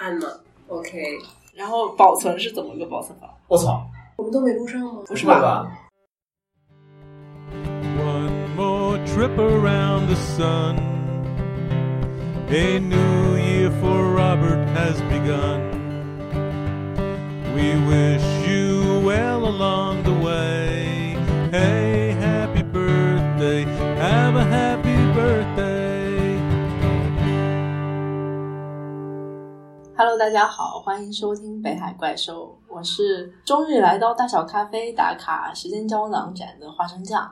按吗？OK，然后保存是怎么个保存法？我操，我们都没录上吗？不是会吧？ One more trip around the sun. A new year for Robert has begun. We wish you well along the way. Hey, happy birthday. Have a happy Hello，大家好，欢迎收听北海怪兽，我是终于来到大小咖啡打卡时间胶囊展的花生酱。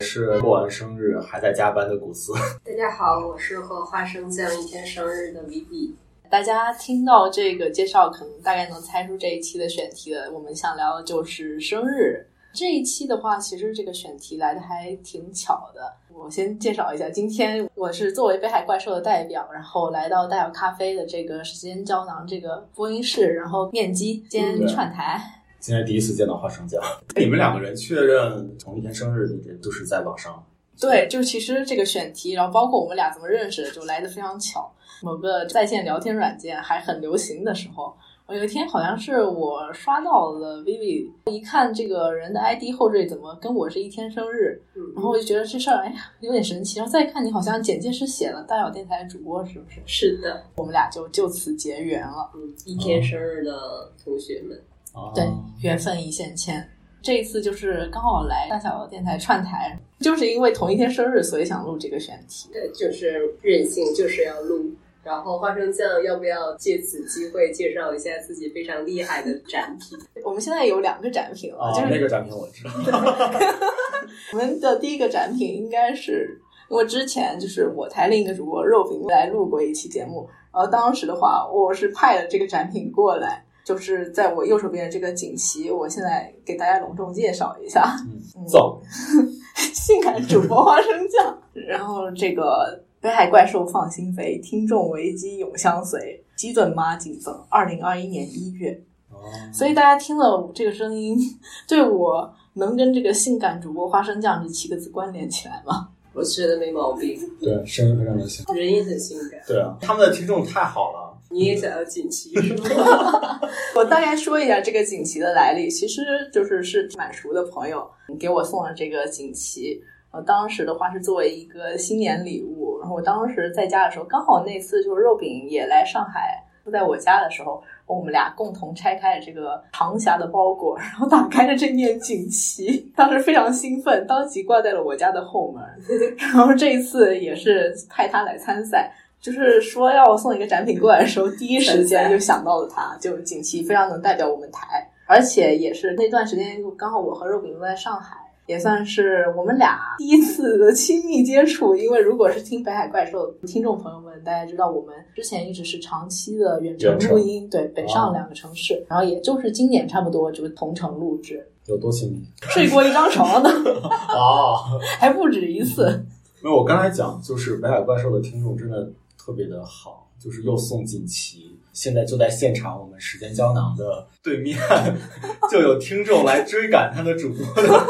是过完生日还在加班的古斯。大家好，我是和花生酱一天生日的 Vivi。大家听到这个介绍，可能大概能猜出这一期的选题了。我们想聊的就是生日。这一期的话，其实这个选题来的还挺巧的。我先介绍一下，今天我是作为北海怪兽的代表，然后来到大小咖啡的这个时间胶囊这个播音室，然后面基兼串台。今天第一次见到花生酱，你们两个人确认同一天生日的人都是在网上。对，就其实这个选题，然后包括我们俩怎么认识的，就来的非常巧。某个在线聊天软件还很流行的时候，我有一天好像是我刷到了 Vivi，一看这个人的 ID 后缀怎么跟我是一天生日，嗯，然后我就觉得这事儿哎呀有点神奇。然后再看你好像简介是写了大小电台主播，是不是？是的，我们俩就就此结缘了。嗯，一天生日的同学们，啊，对，缘分一线牵。这一次就是刚好来大小电台串台，就是因为同一天生日，所以想录这个选题。对，就是任性，就是要录。然后花生酱要不要借此机会介绍一下自己非常厉害的展品？我们现在有两个展品了，啊，就是那个展品我知道。我们的第一个展品应该是，因为之前就是我台另一个主播肉饼来录过一期节目，然后当时的话，我是派了这个展品过来，就是在我右手边的这个锦旗，我现在给大家隆重介绍一下，嗯，走，性感主播花生酱，然后这个北海怪兽放心飞，听众危机永相随，基准妈谨赠，二零二一年一月，哦所以大家听了这个声音，对我能跟这个性感主播花生酱这七个字关联起来吗？我觉得没毛病，对，声音非常的性。人也很性感。对啊，他们的听众太好了。你也想要锦旗是吗？我大概说一下这个锦旗的来历，其实就是是蛮熟的朋友给我送了这个锦旗。呃，当时的话是作为一个新年礼物，然后我当时在家的时候，刚好那次就是肉饼也来上海住在我家的时候，我们俩共同拆开了这个长霞的包裹，然后打开了这面锦旗，当时非常兴奋，当即挂在了我家的后门。然后这一次也是派他来参赛，就是说要送一个展品过来的时候，第一时间就想到了他，就锦旗非常能代表我们台，而且也是那段时间刚好我和肉饼都在上海。也算是我们俩第一次的 亲密接触，因为如果是听北海怪兽的听众朋友们，大家知道我们之前一直是长期的远程录音，对北上两个城市，然后也就是今年差不多就是同城录制，有多亲密？睡过一张床呢，哦，还不止一次。没有，我刚才讲就是北海怪兽的听众真的特别的好，就是又送锦旗，现在就在现场，我们时间胶囊的对面 就有听众来追赶他的主播的。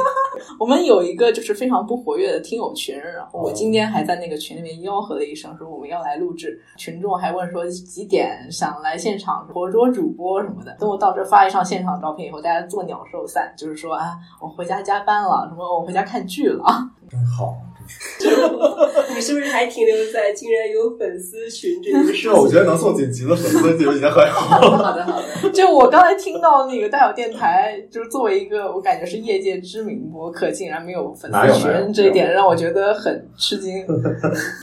我们有一个就是非常不活跃的听友群，然后我今天还在那个群里面吆喝了一声，说我们要来录制。群众还问说几点想来现场活捉主播什么的。等我到这发一张现场照片以后，大家作鸟兽散，就是说啊，我回家加班了，什么我回家看剧了。真好，你是不是还停留在竟然有粉丝群这件事？我觉得能送锦旗的粉丝就已经很好了。好的好的，就我刚才听到那个大小电台，就是作为一个我感觉是业界知名播客，竟然没有粉丝群，这一点让我觉得很吃惊。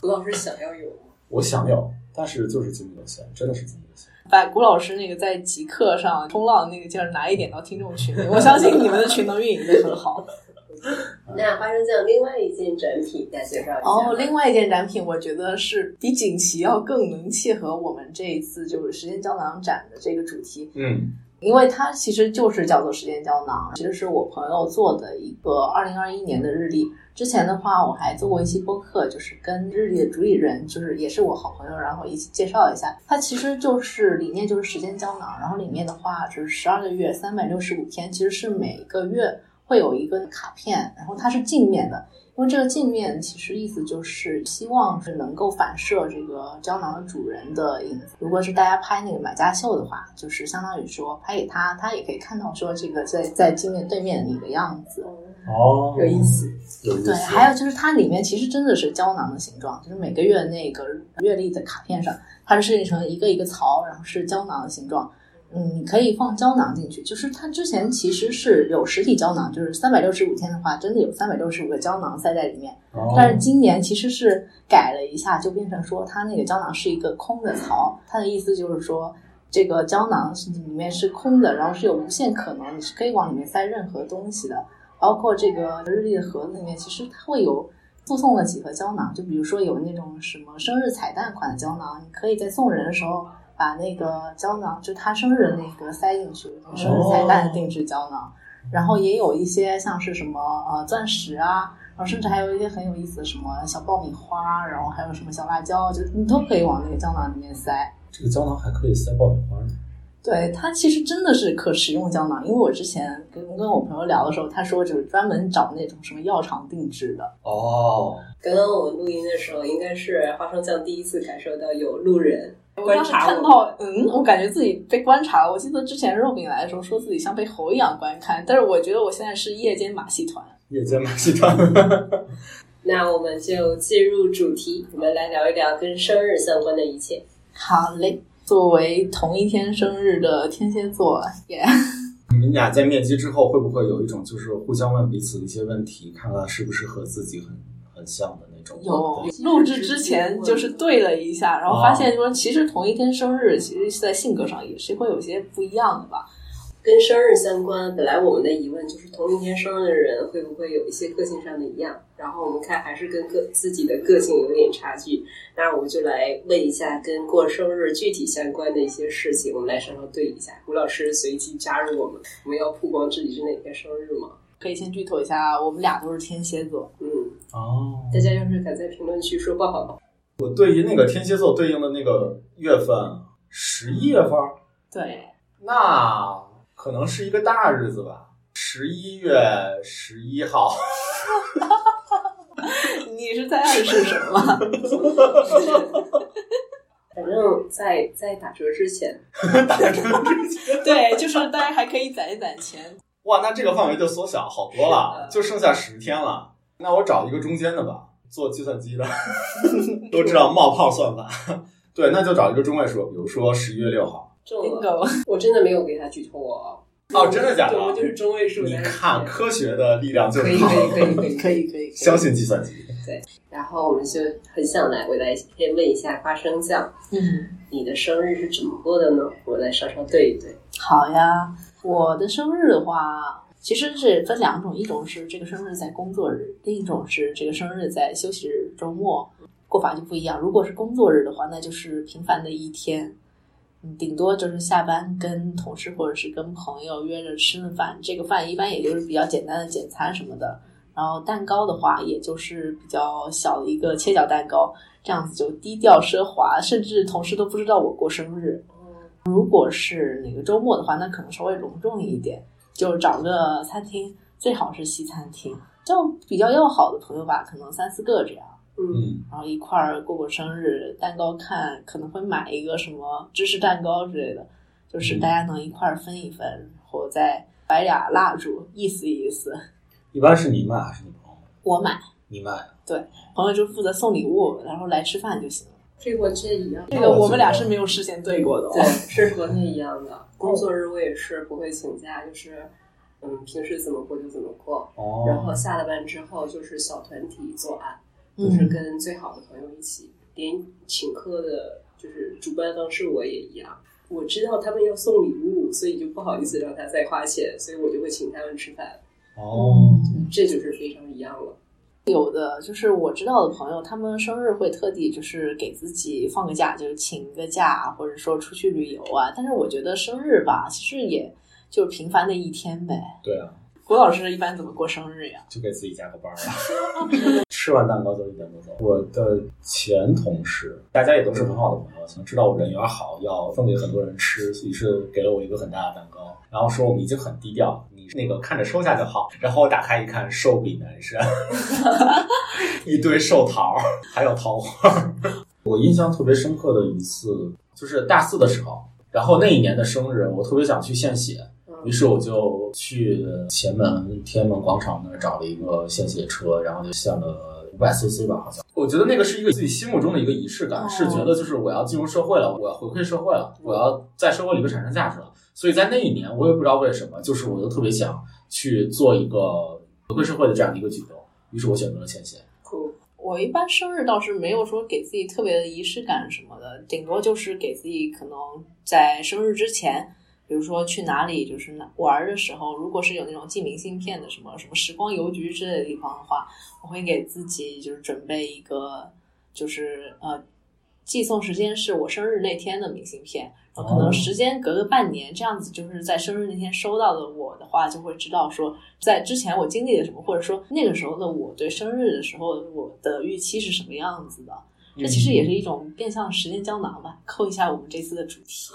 古 老师想要有，我想要，但是就是精力有限，真的是精力有限。把古老师那个在极客上冲浪那个劲儿拿一点到听众群里，我相信你们的群能运营的很好。那花生酱另外一件展品再介绍一下。哦，另外一件展品，我觉得是比锦旗要更能契合我们这一次就是时间胶囊展的这个主题，嗯，因为它其实就是叫做时间胶囊，其实是我朋友做的一个二零二一年的日历。之前的话，我还做过一期播客，就是跟日历的主理人，就是也是我好朋友，然后一起介绍一下。它其实就是理念就是时间胶囊，然后里面的话就是十二个月，三百六十五天，其实是每个月会有一个卡片，然后它是镜面的，因为这个镜面其实意思就是希望是能够反射这个胶囊的主人的影子。如果是大家拍那个买家秀的话，就是相当于说拍给他，他也可以看到说这个在在镜面对面你的样子，哦，有意思。有意思。对，还有就是它里面其实真的是胶囊的形状，就是每个月那个月历的卡片上，它是设计成一个一个槽，然后是胶囊的形状。嗯，你可以放胶囊进去，就是它之前其实是有实体胶囊，就是三百六十五天的话，真的有三百六十五个胶囊塞在里面。哦但是今年其实是改了一下，就变成说它那个胶囊是一个空的槽，它的意思就是说这个胶囊是里面是空的，然后是有无限可能，你是可以往里面塞任何东西的，包括这个日历的盒子里面，其实它会有附送了几盒胶囊，就比如说有那种什么生日彩蛋款的胶囊，你可以在送人的时候把那个胶囊，就他生日的那个塞进去，那个生日彩蛋定制胶囊。然后也有一些像是什么呃钻石啊，然后甚至还有一些很有意思的什么小爆米花，然后还有什么小辣椒，就你都可以往那个胶囊里面塞。这个胶囊还可以塞爆米花呢。对，它其实真的是可食用胶囊，因为我之前跟跟我朋友聊的时候，他说就是专门找那种什么药厂定制的。哦，刚刚我们录音的时候，应该是花生酱第一次感受到有路人观察我看到，嗯，我感觉自己被观察了。我记得之前肉饼来的时候，说自己像被猴一样观看，但是我觉得我现在是夜间马戏团。夜间马戏团。那我们就进入主题，我们来聊一聊跟生日相关的一切。好嘞，作为同一天生日的天蝎座，耶、你们俩在面基之后，会不会有一种就是互相问彼此的一些问题，看看是不是和自己很很像的那种？有录制之前就是对了一下，然后发现说其实同一天生日，其实是在性格上也是会有些不一样的吧。跟生日相关，本来我们的疑问就是同一天生日的人会不会有一些个性上的一样？然后我们看还是跟个自己的个性有点差距。那我们就来问一下跟过生日具体相关的一些事情，我们来稍稍对一下。吴老师随机加入我们，我们要曝光自己是哪天生日吗？可以先剧透一下，我们俩都是天蝎座。嗯，哦，大家要是敢在评论区说不好，我对于那个天蝎座对应的那个月份，十一月份，对，那可能是一个大日子吧，十一月十一号。你是在暗示什么？反正在在打折之前，打折之前，对，就是大家还可以攒一攒钱。哇，那这个范围就缩小好多了，就剩下十天了。那我找一个中间的吧，做计算机的 都知道冒泡算法。对，那就找一个中位数，比如说十一月六号。中了。bingo，我真的没有给他剧透哦。哦，真的假的，？我们就是中位数。你看，科学的力量就可以是，可以 可以可以可以可以，相信计算机。对然后我们就很想来，我来先问一下花生酱，嗯，你的生日是怎么过的呢？我来稍稍对一对。好呀。我的生日的话，其实是分两种，一种是这个生日在工作日，另一种是这个生日在休息日、周末，过法就不一样。如果是工作日的话，那就是平凡的一天，顶多就是下班跟同事或者是跟朋友约着吃顿饭，这个饭一般也就是比较简单的简餐什么的。然后蛋糕的话，也就是比较小的一个切角蛋糕，这样子就低调奢华，甚至同事都不知道我过生日。如果是哪个周末的话，那可能稍微隆重一点，就找个餐厅，最好是西餐厅，就比较要好的朋友吧，可能三四个这样，嗯，嗯，然后一块儿过过生日，蛋糕看可能会买一个什么芝士蛋糕之类的，就是大家能一块儿分一分，然后再摆俩蜡烛，意思意思。一般是你买还是你朋友？我买，你买。朋友就负责送礼物，然后来吃饭就行了。这个我这一样。这个我们俩是没有事先对过的、哦。对，是和他一样的。工作日我也是不会请假，就是嗯，平时怎么过就怎么过。哦，然后下了班之后就是小团体作案，嗯就是跟最好的朋友一起，连请客的，就是主办方是我也一样。我知道他们要送礼物，所以就不好意思让他再花钱，所以我就会请他们吃饭，哦，这就是非常一样了。有的就是我知道的朋友，他们生日会特地就是给自己放个假，就是请一个假，或者说出去旅游啊。但是我觉得生日吧，其实也就是平凡的一天呗。对啊，郭老师一般怎么过生日呀？就给自己加个班儿了。吃完蛋糕就一点多走。我的前同事，大家也都是很好的朋友，可能知道我人缘好，要分给很多人吃，于是给了我一个很大的蛋糕，然后说我们已经很低调，你那个看着收下就好。然后我打开一看，寿比南山，一堆寿桃，还有桃花。我印象特别深刻的一次就是大四的时候，然后那一年的生日，我特别想去献血，于是我就去前门天安门广场那儿找了一个献血车，然后就献了五百 CC 吧，好像。我觉得那个是一个自己心目中的一个仪式感，哦是觉得就是我要进入社会了，我要回馈社会了，我要在社会里边产生价值了。所以在那一年，我也不知道为什么，就是我就特别想去做一个回馈社会的这样的一个举动，于是我选择了献血。酷，我一般生日倒是没有说给自己特别的仪式感什么的，顶多就是给自己可能在生日之前，比如说去哪里就是哪玩儿的时候，如果是有那种寄明信片的什么什么时光邮局之类的地方的话，我会给自己就是准备一个就是呃寄送时间是我生日那天的明信片，然后可能时间隔个半年这样子，就是在生日那天收到的我的话，就会知道说在之前我经历了什么，或者说那个时候的我对生日的时候我的预期是什么样子的。这其实也是一种变相时间胶囊吧，扣一下我们这次的主题。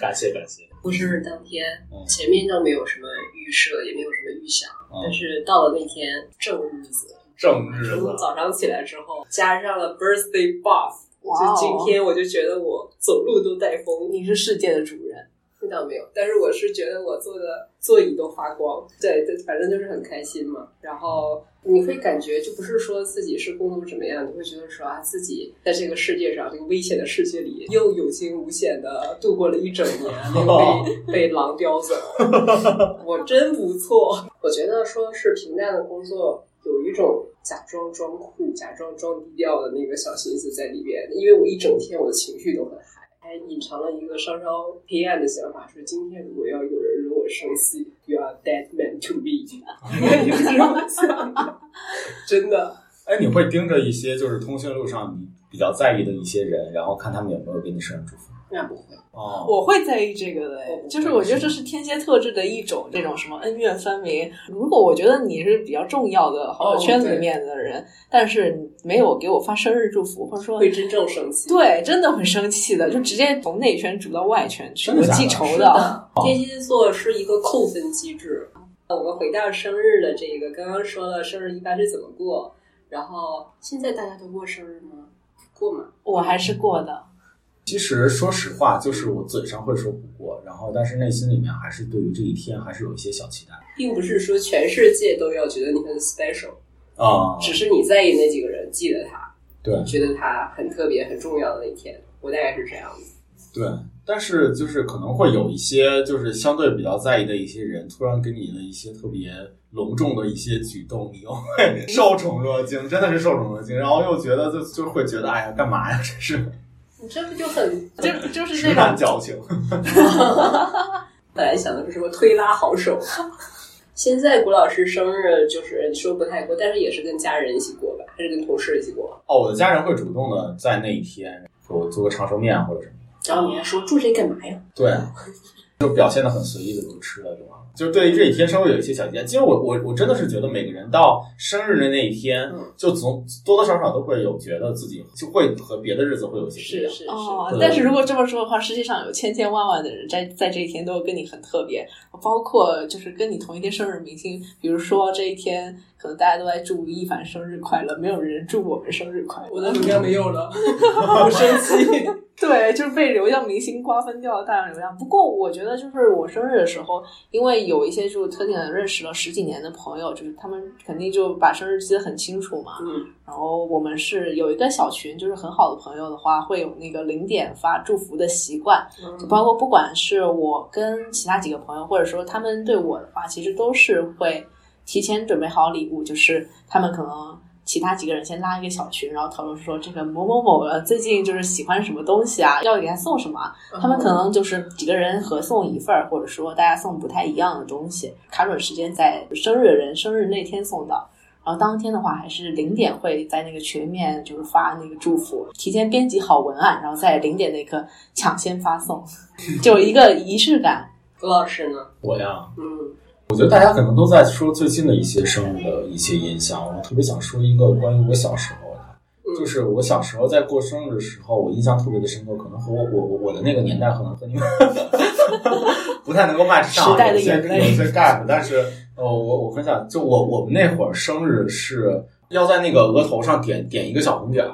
感 谢感谢。过生日当天嗯，前面都没有什么预设，也没有什么预想，嗯但是到了那天正日子，正日从子，早上起来之后，加上了 birthday buff，就今天我就觉得我走路都带风。你是世界的主人，那倒没有，但是我是觉得我坐的座椅都发光，对对，反正就是很开心嘛。然后你会感觉，就不是说自己是工作怎么样，你会觉得说啊，自己在这个世界上这个危险的世界里，又有惊无险的度过了一整年，被 被狼叼走，我真不错。我觉得说是平淡的工作，有一种假装装酷、假装装低调的那个小心思在里边，因为我一整天我的情绪都很嗨。还隐藏了一个稍稍黑暗的想法，说今天如果要有人惹我生气，You are dead man to me，就是这么想的，真的。哎，你会盯着一些就是通讯录上你比较在意的一些人，然后看他们有没有给你生日祝福？那不会，哦，我会在意这个的哦，就是我觉得这是天蝎特质的一种，这种什么恩怨分明。如果我觉得你是比较重要的好友圈子里面的人，但是你没有给我发生日祝福，或者说会真正生气。对，真的很生气的，就直接从内圈煮到外圈去，我记仇。的，天蝎座是一个扣分机制。我们回到生日的这个，刚刚说了生日一般是怎么过，然后现在大家都过生日吗？过吗？我还是过的，其实说实话，就是我嘴上会说不过，然后但是内心里面还是对于这一天还是有一些小期待并不是说全世界都要觉得你很 special，啊。只是你在意那几个人，记得他，对觉得他很特别、很重要的那天。我大概是这样子。对，但是就是可能会有一些就是相对比较在意的一些人，突然给你的一些特别隆重的一些举动，你又会受宠若惊，真的是受宠若惊，然后又觉得就就会觉得哎呀，干嘛呀？这是你这不就很就就是直那种男矫情。本来想的是什么推拉好手。现在谷老师生日就是你说不太过，但是也是跟家人一起过吧，还是跟同事一起过？哦，我的家人会主动的在那一天给我做个长寿面或者什么。然后你还说住这干嘛呀？对，就表现的很随意的就吃了就完了。就是对于这一天稍微有一些小期待。其实我我我真的是觉得每个人到生日的那一天，嗯就总多多少少都会有觉得自己就会和别的日子会有些不一样。是是是，哦，但是如果这么说的话，世界上有千千万万的人在在这一天都跟你很特别，包括就是跟你同一天生日明星，比如说这一天可能大家都在祝吴亦凡生日快乐，没有人祝我们生日快乐。我的流量没有了，好生气。对，就是被流量明星瓜分掉了大量流量。不过我觉得，就是我生日的时候，因为有一些就特定的认识了十几年的朋友，就是他们肯定就把生日记得很清楚嘛。嗯，然后我们是有一个小群，就是很好的朋友的话，会有那个零点发祝福的习惯。就包括不管是我跟其他几个朋友，或者说他们对我的话，其实都是会提前准备好礼物，就是他们可能其他几个人先拉一个小群，然后讨论说这个某某某呃最近就是喜欢什么东西啊，要给他送什么啊。他们可能就是几个人合送一份儿，或者说大家送不太一样的东西，卡准时间在生日的人生日那天送到。然后当天的话，还是零点会在那个群里面就是发那个祝福，提前编辑好文案，然后在零点那刻抢先发送，就一个仪式感。郭 老师呢？我呀，嗯，我觉得大家可能都在说最近的一些生日的一些印象，我特别想说一个关于我小时候的。就是我小时候在过生日的时候，我印象特别的深刻，可能和我我我我的那个年代，可能和你们 不太能够 match 上，时代的有些眼泪有些 gap，但是呃，我我分享，就我我们那会儿生日是要在那个额头上点点一个小红点儿，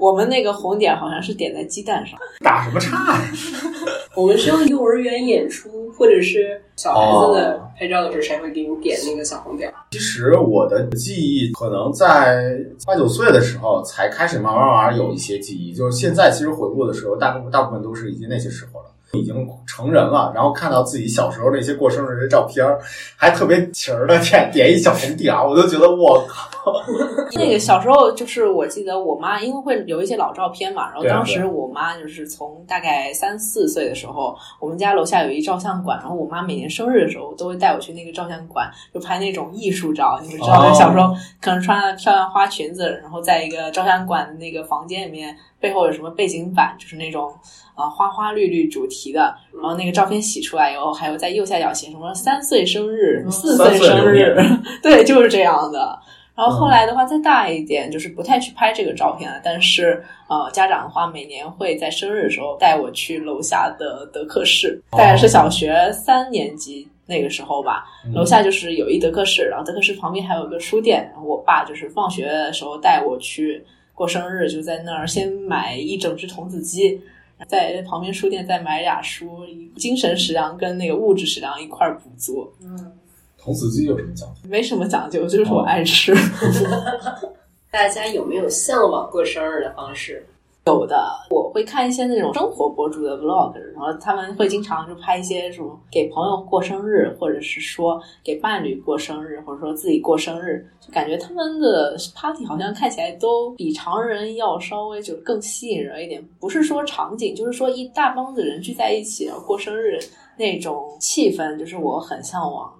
我们那个红点好像是点在鸡蛋上，打什么岔呀？我们是用幼儿园演出或者是小孩子的哦拍照的时候谁会给你点那个小红点儿。其实我的记忆可能在八九岁的时候才开始慢慢慢慢有一些记忆，就是现在其实回顾的时候，大部分大部分都是已经那些时候了。已经成人了，然后看到自己小时候那些过生日的照片儿，还特别勤儿的点点一小红点儿，我就觉得我靠，那个小时候就是我记得我妈因为会留一些老照片嘛，然后当时我妈就是从大概三四岁的时候，我们家楼下有一照相馆，然后我妈每年生日的时候都会带我去那个照相馆，就拍那种艺术照。你们知道小时候可能穿了漂亮花裙子，然后在一个照相馆的那个房间里面，背后有什么背景板，就是那种啊、呃花花绿绿主题的，然后那个照片洗出来以后，还有在右下角写什么三岁生日、嗯四岁岁生日，对，就是这样的。然后后来的话，再大一点，就是不太去拍这个照片了。但是，呃，家长的话，每年会在生日的时候带我去楼下的德克士，大概是小学三年级那个时候吧。楼下就是有一德克士，然后德克士旁边还有个书店。然后我爸就是放学的时候带我去过生日，就在那儿先买一整只童子鸡。在旁边书店再买俩书，精神食粮跟那个物质食粮一块儿补足，嗯，童子鸡有什么讲究？没什么讲究，就是我爱吃。大家有没有向往过生日的方式？有的，我会看一些那种生活博主的 vlog，然后他们会经常就拍一些什么给朋友过生日，或者是说给伴侣过生日，或者说自己过生日，就感觉他们的 party 好像看起来都比常人要稍微就更吸引人一点。不是说场景，就是说一大帮子人聚在一起然后过生日那种气氛，就是我很向往。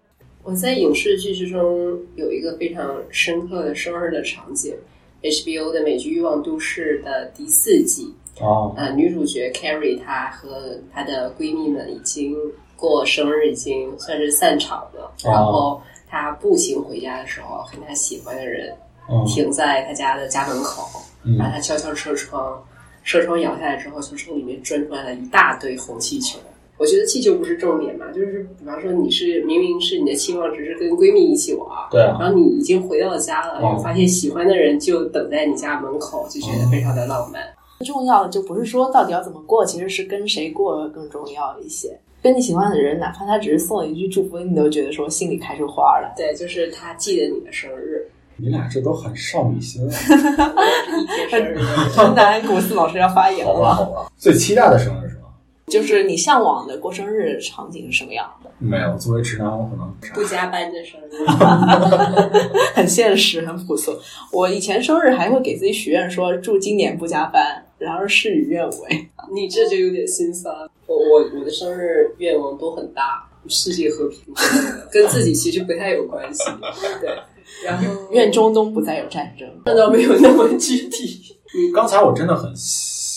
我在影视剧之中有一个非常深刻的生日的场景，HBO 的美剧《欲望都市》的第四季，哦，呃，女主角 Carrie 她和她的闺蜜们已经过生日，已经算是散场了。然后她步行回家的时候，和她喜欢的人嗯停在她家的家门口，嗯然后她敲敲车窗，车窗摇下来之后，从车里面钻出来了一大堆红气球。我觉得气球不是重点嘛，就是比方说你是明明是你的期望值是跟闺蜜一起玩，对啊，然后你已经回到家了，哦然后发现喜欢的人就等在你家门口，就觉得非常的浪漫。最重要的就不是说到底要怎么过，其实是跟谁过更重要一些。跟你喜欢的人，哪怕他只是送你一句祝福，你都觉得说心里开出花了。对，就是他记得你的生日，你俩这都很少女心啊，我也是一天生日。直男古斯老师要发言好吧了，好吧。最期待的生日是吗？就是你向往的过生日场景是什么样的？没有，作为直男，我可能不加班的生日，很现实，很朴素。我以前生日还会给自己许愿说祝今年不加班，然而事与愿违。你这就有点心酸。我我我的生日愿望都很大，世界和平 跟自己其实不太有关系。对，然后愿中东不再有战争。那倒没有那么具体。刚才我真的很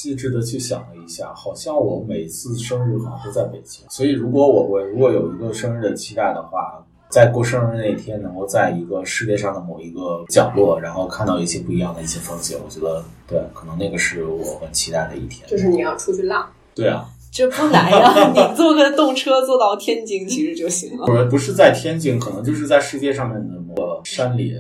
细致的去想了一下，好像我每次生日好像都在北京，所以如果我我如果有一个生日的期待的话，在过生日那一天，能够在一个世界上的某一个角落，然后看到一些不一样的一些风景，我觉得对，可能那个是我很期待的一天。就是你要出去浪，对啊，这不难呀，你坐个动车坐到天津其实就行了。不是不是在天津，可能就是在世界上面的某个山里、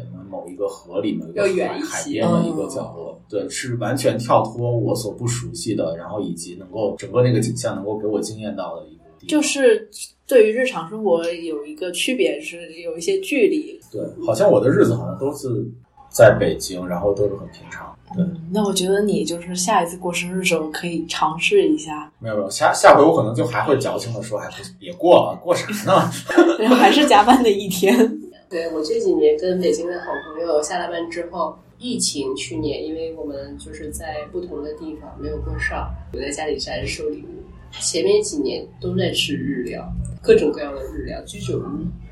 个河里、面一个要远一海海边的一个角落。对，是完全跳脱我所不熟悉的，然后以及能够整个那个景象能够给我惊艳到的一个地方。就是对于日常生活有一个区别，是有一些距离。对，好像我的日子好像都是在北京，然后都是很平常。对，嗯，那我觉得你就是下一次过生日的时候可以尝试一下，没有没有，下下回我可能就还会矫情的说，还不别过了，过啥呢？然后还是加班的一天。对我这几年跟北京的好朋友下了班之后，疫情去年，因为我们就是在不同的地方没有过上，我在家里宅着收礼物。前面几年都在吃日料，各种各样的日料，居酒屋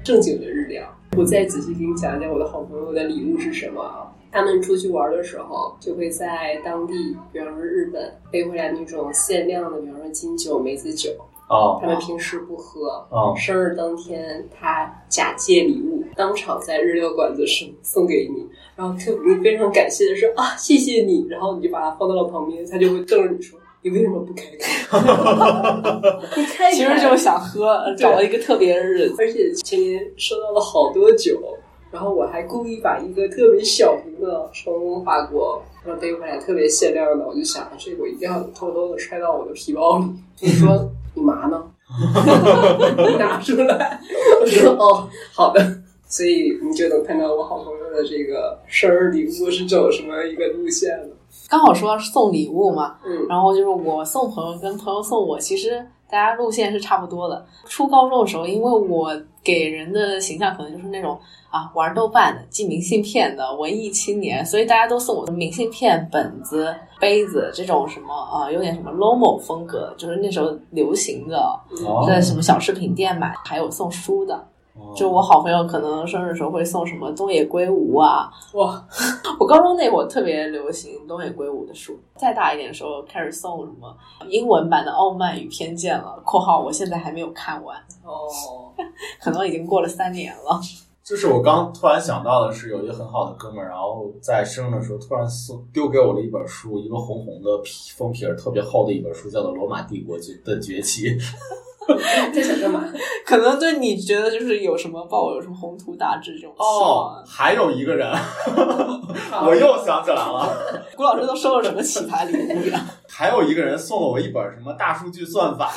正经的日料。我再仔细给你讲讲我的好朋友的礼物是什么啊？他们出去玩的时候，就会在当地，比方说日本，背回来那种限量的，比方说金酒、梅子酒，哦他们平时不喝，哦生日当天他假借礼物，当场在日料馆子送送给你，然后特你非常感谢的说啊谢谢你，然后你就把它放到了旁边，他就会瞪着你说你为什么不开开？你开开，其实就是想喝，找了一个特别的日子。而且前年收到了好多酒，然后我还故意把一个特别小瓶的从法国然后背回来，特别限量的，我就想这个我一定要偷偷的揣到我的皮包里。你 说你嘛呢？拿出来，我说哦，好的。所以你就能看到我好朋友的这个生日礼物是走什么一个路线了。刚好说到送礼物嘛，嗯，然后就是我送朋友跟朋友送我，其实大家路线是差不多的。初高中的时候，因为我给人的形象可能就是那种啊玩豆瓣的、寄明信片的文艺青年，所以大家都送我明信片、本子、杯子这种什么啊、有点什么 Lomo 风格，就是那时候流行的，哦在什么小饰品店买，还有送书的。就我好朋友可能生日时候会送什么东野圭吾啊，哇，我高中那会儿特别流行东野圭吾的书，再大一点的时候开始送什么英文版的《傲慢与偏见》了（括号我现在还没有看完，哦，可能已经过了三年了）。就是我刚突然想到的是，有一个很好的哥们儿，然后在生日的时候突然送丢给我了一本书，一个红红的皮封皮儿特别厚的一本书，叫做《罗马帝国的崛起》。在想干嘛？可能对你觉得就是有什么抱有什么宏图大志这种希哦。，还有一个人，我又想起来了，谷老师都收了什么奇葩礼物呀？还有一个人送了我一本什么大数据算法，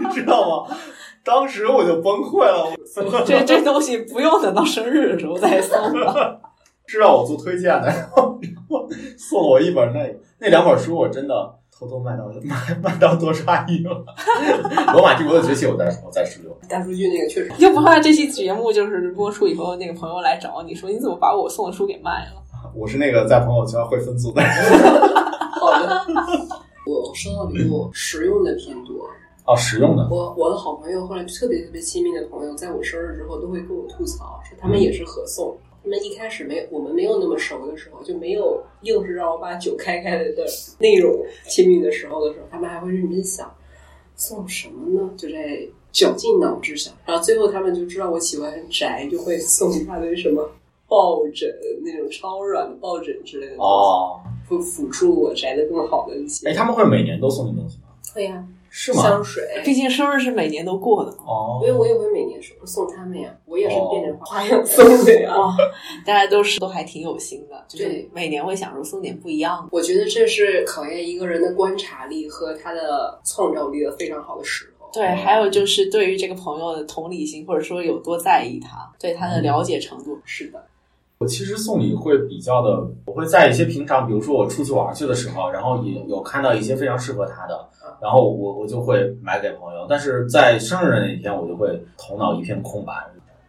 你知道吗？当时我就崩溃了，我这这东西不用等到生日的时候再送了。是让我做推荐的，然后然后送了我一本那那两本书，我真的偷偷卖到 卖卖到多抓鱼了。罗马帝国的崛起，我再我再使用。大数据那个确实，又不怕这期节目就是播出以后，那个朋友来找你说你怎么把我送的书给卖了？我是那个在朋友圈会分组的人。好的。我收到礼物实用的偏多。哦，实用的。我我的好朋友后来特别特别亲密的朋友，在我生日之后都会跟我吐槽，说他们也是合送。他们一开始没我们没有那么熟的时候，就没有硬是让我把酒开开的那种亲密的时候的时候，他们还会认真想送什么呢？就在绞尽脑汁想，然后最后他们就知道我喜欢宅，就会送一大堆什么抱枕那种超软的抱枕之类的东西，哦，会辅助我宅的更好的一些。哎，他们会每年都送你东西吗？会呀、是吗？香水，毕竟生日是每年都过的嘛。哦因为我也会每年送送他们呀，我也是哦变着花样送的呀。哇，大家都是都还挺有心的，就是对每年会想着送点不一样的。我觉得这是考验一个人的观察力和他的创造力的非常好的时候。对，还有就是对于这个朋友的同理心，或者说有多在意他，对他的了解程度。是的，我其实送礼会比较的，我会在一些平常，比如说我出去玩去的时候，然后也有看到一些非常适合他的，然后我我就会买给朋友。但是在生日的那一天，我就会头脑一片空白。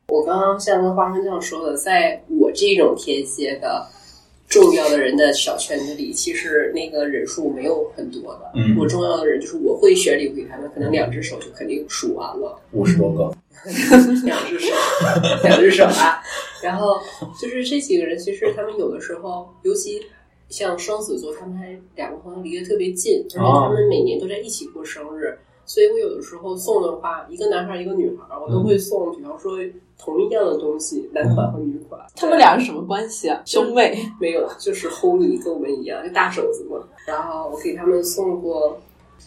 我刚刚像跟花生酱说的，在我这种天蝎的重要的人的小圈子里，其实那个人数没有很多的。嗯我重要的人就是我会选礼物给他们，可能两只手就肯定数完了。五十多个，两只手，两只手啊。然后就是这几个人，其实他们有的时候，尤其像双子座，他们还两个朋友离得特别近，而且他们每年都在一起过生日。所以我有的时候送的话，一个男孩一个女孩，我都会送，比方说同一样的东西，男款和女款。他们俩是什么关系啊？兄妹？没有，就是 homie 跟我们一样，就大手子嘛。然后我给他们送过，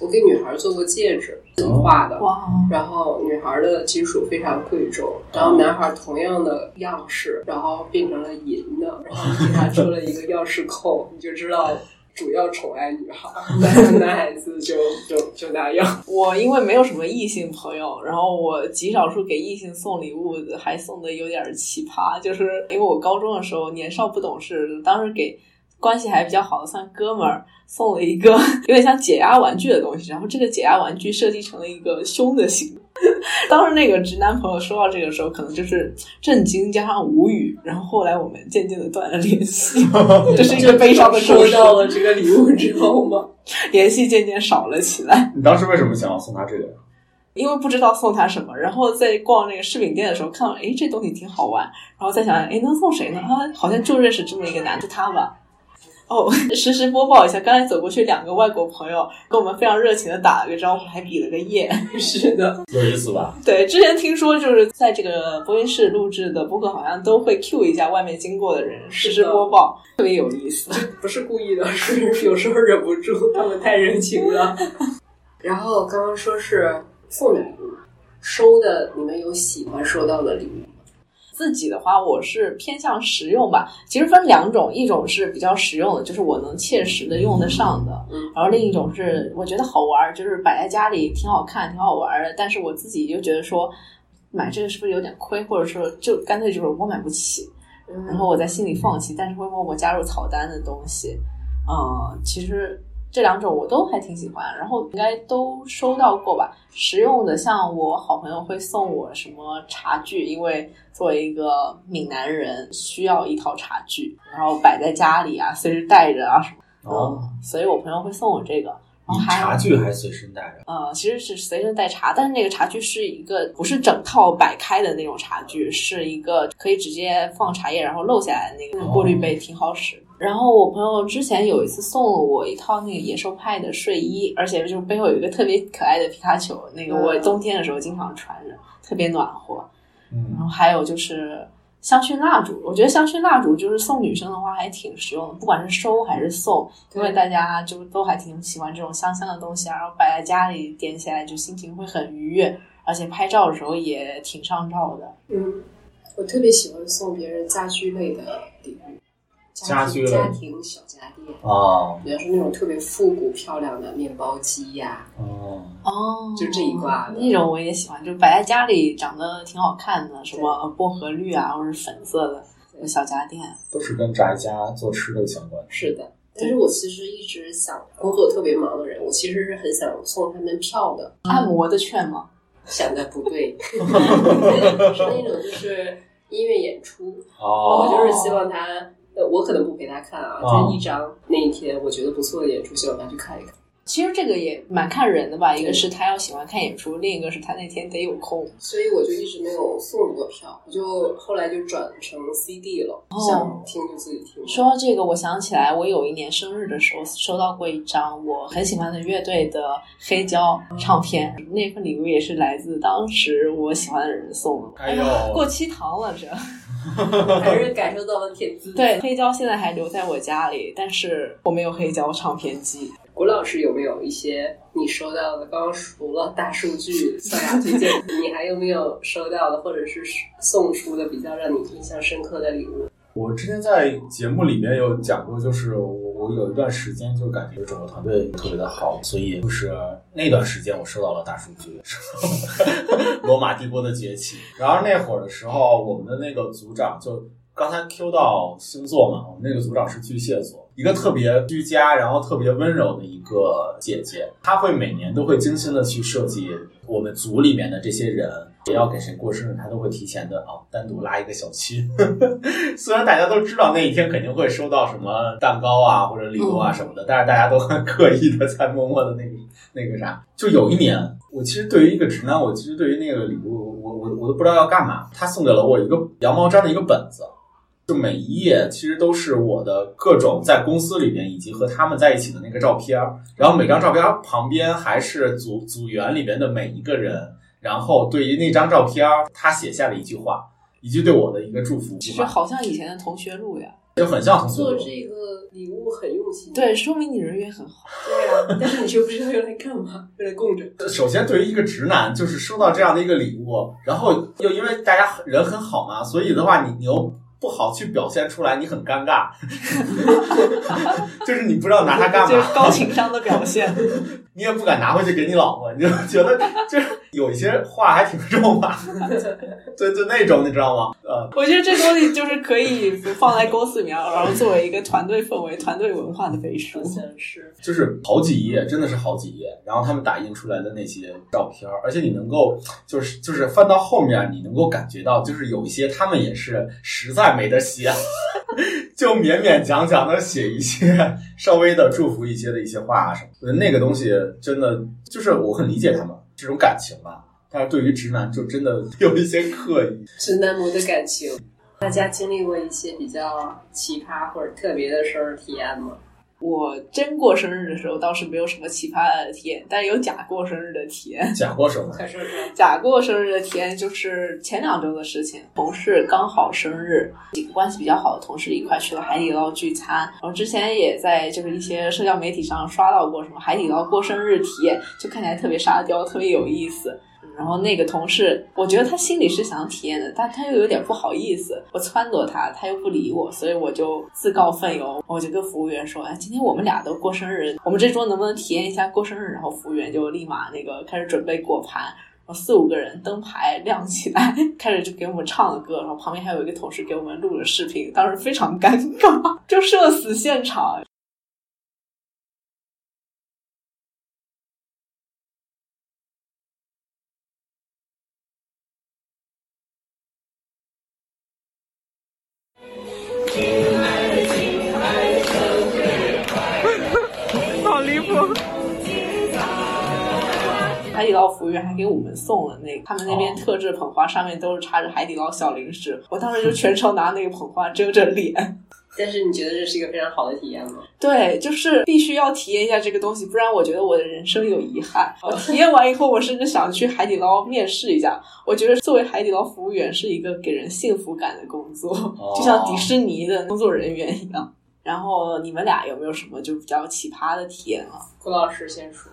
我给女孩做过戒指，自己画的。哇，然后女孩的金属非常贵重，然后男孩同样的样式，然后变成了银的，然后给他做了一个钥匙扣，你就知道主要宠爱女孩，男男孩子就就就那样。我因为没有什么异性朋友，然后我极少数给异性送礼物，还送的有点奇葩，就是因为我高中的时候年少不懂事，当时给关系还比较好的算哥们儿送了一个 有点像解压玩具的东西，然后这个解压玩具设计成了一个胸的形。当时那个直男朋友收到这个时候，可能就是震惊加上无语，然后后来我们渐渐的断了联系，这是一个悲伤的故事，收到了这个礼物之后吗？联系渐渐少了起来。你当时为什么想要送他这个？因为不知道送他什么，然后在逛那个饰品店的时候看到，哎，这东西挺好玩，然后再想想，哎，能送谁呢？他，好像就认识这么一个男的，他吧。哦，实时播报一下，刚才走过去两个外国朋友跟我们非常热情的打了个招呼，还比了个耶。是的，有意思吧？对，之前听说就是在这个播音室录制的播客，好像都会 Q 一下外面经过的人，实时播报，特别有意思。不是故意的，是有时候忍不住，他们太热情了。然后刚刚说是送礼物，收的你们有喜欢收到的礼物吗？自己的话，我是偏向实用吧。其实分两种，一种是比较实用的，就是我能切实的用得上的，嗯，然后另一种是我觉得好玩儿，就是摆在家里挺好看、挺好玩儿的。但是我自己就觉得说，买这个是不是有点亏，或者说就干脆就是我买不起，然后我在心里放弃，但是会默默加入草单的东西。嗯，其实这两种我都还挺喜欢，然后应该都收到过吧。实用的，像我好朋友会送我什么茶具，因为作为一个闽南人，需要一套茶具，然后摆在家里啊，随时带着啊什么。哦，所以我朋友会送我这个。然后你还茶具还随身带着？呃，其实是随身带茶，但是那个茶具是一个不是整套摆开的那种茶具，是一个可以直接放茶叶然后漏下来的那个过滤杯，挺好使。然后我朋友之前有一次送了我一套那个野兽派的睡衣，而且就是背后有一个特别可爱的皮卡丘，那个我嗯冬天的时候经常穿着，特别暖和。然嗯，后还有就是香薰蜡烛，我觉得香薰蜡烛就是送女生的话还挺实用的，不管是收还是送，因为大家就都还挺喜欢这种香香的东西啊，然后摆在家里点起来就心情会很愉悦，而且拍照的时候也挺上照的。嗯，我特别喜欢送别人家居类的礼物，家居家庭小家电，哦比方说那种特别复古漂亮的面包机呀、哦，哦就这一挂的那种我也喜欢，就摆在家里长得挺好看的，什么呃薄荷绿啊，或者是粉色的小家电。都是跟宅家做吃的相关。是的，但是我其实一直想，工作特别忙的人，我其实是很想送他们票的。按摩的券吗？想的不对，是那种就是音乐演出，哦我就是希望他，呃，我可能不陪他看啊，哦就一张那一天我觉得不错的演出，希望他去看一看。其实这个也蛮看人的吧，一个是他要喜欢看演出，另一个是他那天得有空。所以我就一直没有送过票，我就后来就转成 CD 了，哦想听就自己听。说到这个，我想起来，我有一年生日的时候收到过一张我很喜欢的乐队的黑胶唱片，那份礼物也是来自当时我喜欢的人送的。哎呦过期糖了这。还是感受到了铁子。对，黑胶现在还留在我家里，但是我没有黑胶唱片机。谷老师有没有一些你收到的？刚刚除了大数据、算法推荐，你还有没有收到的，或者是送出的比较让你印象深刻的礼物？我之前在节目里面有讲过，就是我我有一段时间就感觉整个团队特别的好，所以就是那段时间我收到了大数据，罗马帝国的崛起。然后那会儿的时候，我们的那个组长就刚才 Q 到星座嘛，我们那个组长是巨蟹座，一个特别居家，然后特别温柔的一个姐姐，她会每年都会精心的去设计我们组里面的这些人。也要给谁过生日，他都会提前的啊，单独拉一个小区。虽然大家都知道那一天肯定会收到什么蛋糕啊或者礼物啊什么的，但是大家都很刻意的在默默的那个那个啥。就有一年，我其实对于一个直男，我其实对于那个礼物，我我我都不知道要干嘛。他送给了我一个羊毛毡的一个本子，就每一页其实都是我的各种在公司里面以及和他们在一起的那个照片儿，然后每张照片旁边还是组组员里面的每一个人。然后对于那张照片，他写下了一句话，一句对我的一个祝福，其实好像以前的同学录呀。就很像同学录做录。这个礼物很用心，对，说明你人缘很好。对啊，但是你却不知道用来干嘛，用来供着。首先，对于一个直男，就是收到这样的一个礼物，然后又因为大家人很好嘛，所以的话，你你又不好去表现出来，你很尴尬，就是你不知道拿它干嘛。就是嘛，高情商的表现。你也不敢拿回去给你老婆，你就觉得就是有一些话还挺肉麻，对就那种你知道吗？呃，我觉得这东西就是可以放在公司里面，然后作为一个团队氛围、团队文化的背书。是，就是好几页，真的是好几页，然后他们打印出来的那些照片，而且你能够就是就是翻到后面，你能够感觉到，就是有一些他们也是实在没得写，就勉勉强强的写一些稍微的祝福一些的一些话啊什么的，那个东西真的就是我很理解他们这种感情吧，但是对于直男就真的有一些刻意。直男模的感情。大家经历过一些比较奇葩或者特别的生日体验吗？我真过生日的时候倒是没有什么奇葩的体验，但是有假过生日的体验。假过生日，快说说。假过生日的体验就是前两周的事情，同事刚好生日，几个关系比较好的同事一块去了海底捞聚餐。然后之前也在就是一些社交媒体上刷到过什么海底捞过生日体验，就看起来特别沙雕，特别有意思。然后那个同事，我觉得他心里是想体验的，但他又有点不好意思。我撺掇他，他又不理我，所以我就自告奋勇，我就跟服务员说：“哎，今天我们俩都过生日，我们这桌能不能体验一下过生日？”然后服务员就立马那个开始准备果盘，然后四五个人灯牌亮起来，开始就给我们唱了歌，然后旁边还有一个同事给我们录了视频，当时非常尴尬，就社死现场。员还给我们送了那个他们那边特制捧花，上面都是插着海底捞小零食。我当时就全程拿那个捧花遮着脸。但是你觉得这是一个非常好的体验吗？对，就是必须要体验一下这个东西，不然我觉得我的人生有遗憾。我体验完以后，我甚至想去海底捞面试一下。我觉得作为海底捞服务员是一个给人幸福感的工作，就像迪士尼的工作人员一样。然后你们俩有没有什么就比较奇葩的体验啊？郭老师先说。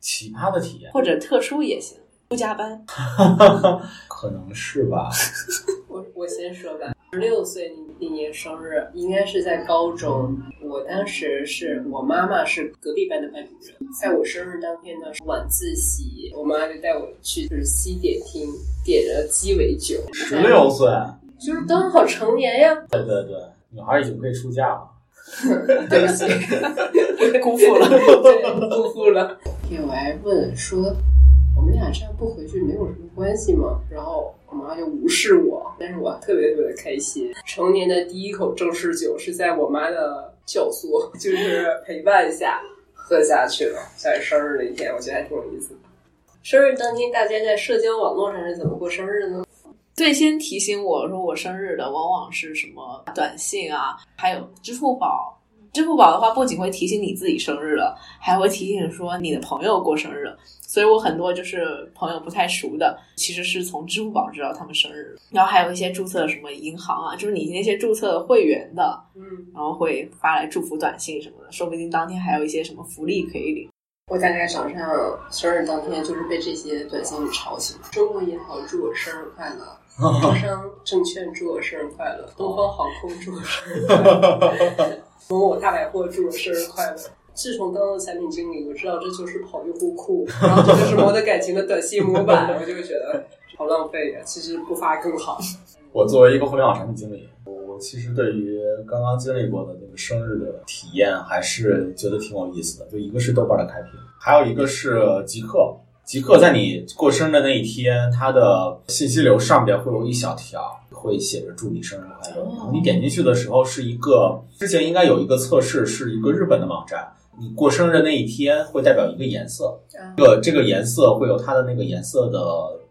奇葩的体验，或者特殊也行，不加班。可能是吧。我我先说吧，十六岁那那年生日，应该是在高中。我当时是我妈妈是隔壁班的班主任，在我生日当天呢是晚自习，我妈就带我去就是西点厅点了鸡尾酒。十六岁，就是刚好成年呀。对对对，女孩已经可以出嫁了。对不起，辜负了，对，辜负了。我还问说，我们俩这样不回去没有什么关系吗？然后我妈就无视我，但是我特别特别开心。成年的第一口正式酒是在我妈的教唆，就是陪伴下喝下去了。在生日那天，我觉得还挺有意思的。生日当天，大家在社交网络上是怎么过生日呢？最先提醒我说我生日的，往往是什么短信啊，还有支付宝。支付宝的话，不仅会提醒你自己生日了，还会提醒说你的朋友过生日。所以我很多就是朋友不太熟的，其实是从支付宝知道他们生日。然后还有一些注册什么银行啊，就是你那些注册会员的，嗯，然后会发来祝福短信什么的，说不定当天还有一些什么福利可以领。我大概早上生日当天就是被这些短信给吵醒。中国银行祝我生日快乐。招商证券祝我生日快乐，东方航空祝我生日快乐，某某大百货祝我生日快乐。自从当了产品经理，我知道这就是跑用户库，然后这就是我的感情的短信模板，我就会觉得好浪费呀。其实不发更好。我作为一个互联网产品经理，我其实对于刚刚经历过的那个生日的体验，还是觉得挺有意思的。就一个是豆瓣的开屏，还有一个是极客。极客在你过生日的那一天，它的信息流上边会有一小条，会写着“祝你生日快乐”。然后你点进去的时候，是一个之前应该有一个测试，是一个日本的网站。你过生日的那一天会代表一个颜色，这个这个颜色会有它的那个颜色的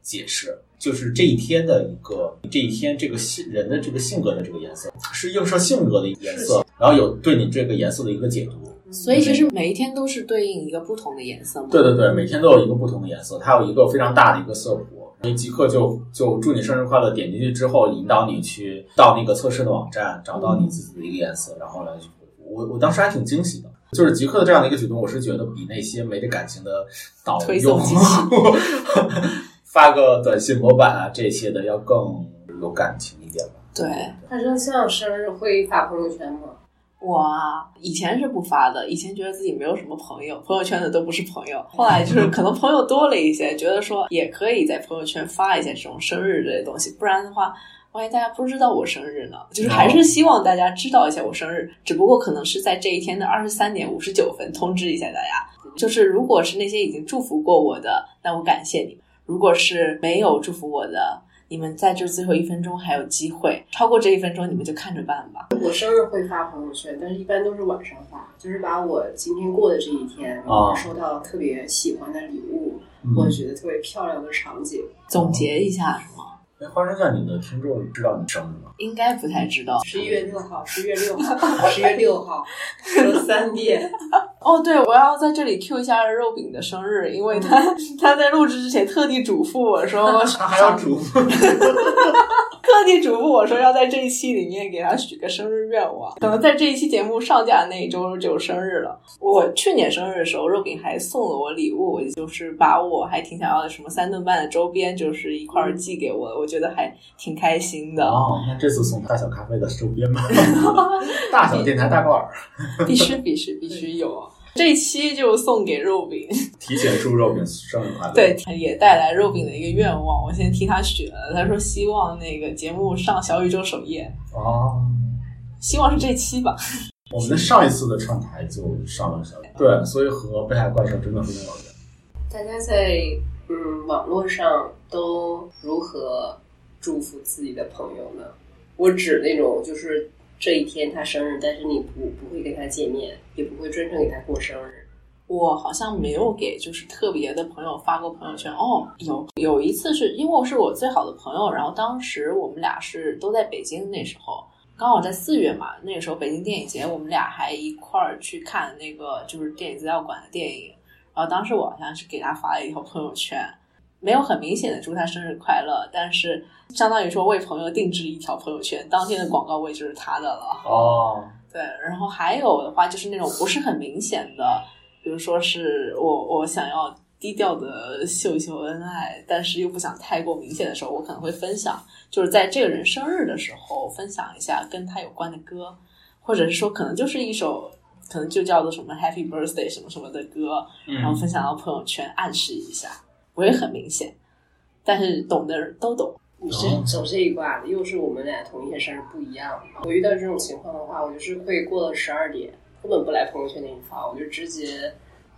解释，就是这一天的一个这一天这个性人的这个性格的这个颜色，是映射性格的颜色，然后有对你这个颜色的一个解读。所以其实每一天都是对应一个不同的颜色吗？对对对，每天都有一个不同的颜色，它有一个非常大的一个色谱。所以即刻就就祝你生日快乐，点进去之后引导你去到那个测试的网站，找到你自己的一个颜色，然后来去。我我当时还挺惊喜的，就是极客的这样的一个举动，我是觉得比那些没这感情的导游 发个短信模板啊这些的要更有感情一点吧。对，他说像生日会发朋友圈吗？我啊，以前是不发的，以前觉得自己没有什么朋友，朋友圈的都不是朋友。后来就是可能朋友多了一些，觉得说也可以在朋友圈发一些这种生日这些东西，不然的话，万一大家不知道我生日呢？就是还是希望大家知道一下我生日，只不过可能是在这一天的二十三点五十九分通知一下大家。就是如果是那些已经祝福过我的，那我感谢你们；如果是没有祝福我的，你们在这最后一分钟还有机会，超过这一分钟你们就看着办吧。我生日会发朋友圈，但是一般都是晚上发，就是把我今天过的这一天，然后收到特别喜欢的礼物，或者觉得特别漂亮的场景，总结一下是吗？哎，花生酱，你的听众知道你生日吗？应该不太知道。十一月六号，十月六号，十月六号，说三遍。哦，对，我要在这里 Q 一下肉饼的生日，因为他他在录制之前特地嘱咐我说，他还要嘱咐，特地嘱咐我说要在这一期里面给他许个生日愿望，可能在这一期节目上架的那一周就生日了。我去年生日的时候，肉饼还送了我礼物，就是把我还挺想要的什么三顿半的周边，就是一块儿寄给我，我觉得还挺开心的。哦，那这次送大小咖啡的周边吧，大小电台大挂耳，必须必须必须有。这一期就送给肉饼，提前祝肉饼生日快乐。对，也带来肉饼的一个愿望，我先替他许了。他说希望那个节目上小宇宙首页，哦，希望是这期吧。我们的上一次的串台就上了小宇宙，对，所以和北海怪兽真的非常有缘。大家在嗯网络上都如何祝福自己的朋友呢？我指那种就是这一天他生日，但是你不不会跟他见面，也不会专程给他过生日。我好像没有给就是特别的朋友发过朋友圈。哦，有有一次是因为我是我最好的朋友，然后当时我们俩是都在北京，那时候刚好在四月嘛，那个时候北京电影节，我们俩还一块儿去看那个就是电影资料馆的电影。然后当时我好像是给他发了一条朋友圈，没有很明显的祝他生日快乐，但是相当于说为朋友定制一条朋友圈，当天的广告位就是他的了。哦，对，然后还有的话就是那种不是很明显的，比如说是我我想要低调的秀一秀恩爱，但是又不想太过明显的时候，我可能会分享，就是在这个人生日的时候分享一下跟他有关的歌，或者是说可能就是一首可能就叫做什么 Happy Birthday 什么什么的歌，然后分享到朋友圈暗示一下，不会很明显，但是懂的人都懂。你是走这一卦的，又是我们俩同一天生日不一样。我遇到这种情况的话，我就是会过了十二点，根本不来朋友圈给你发，我就直接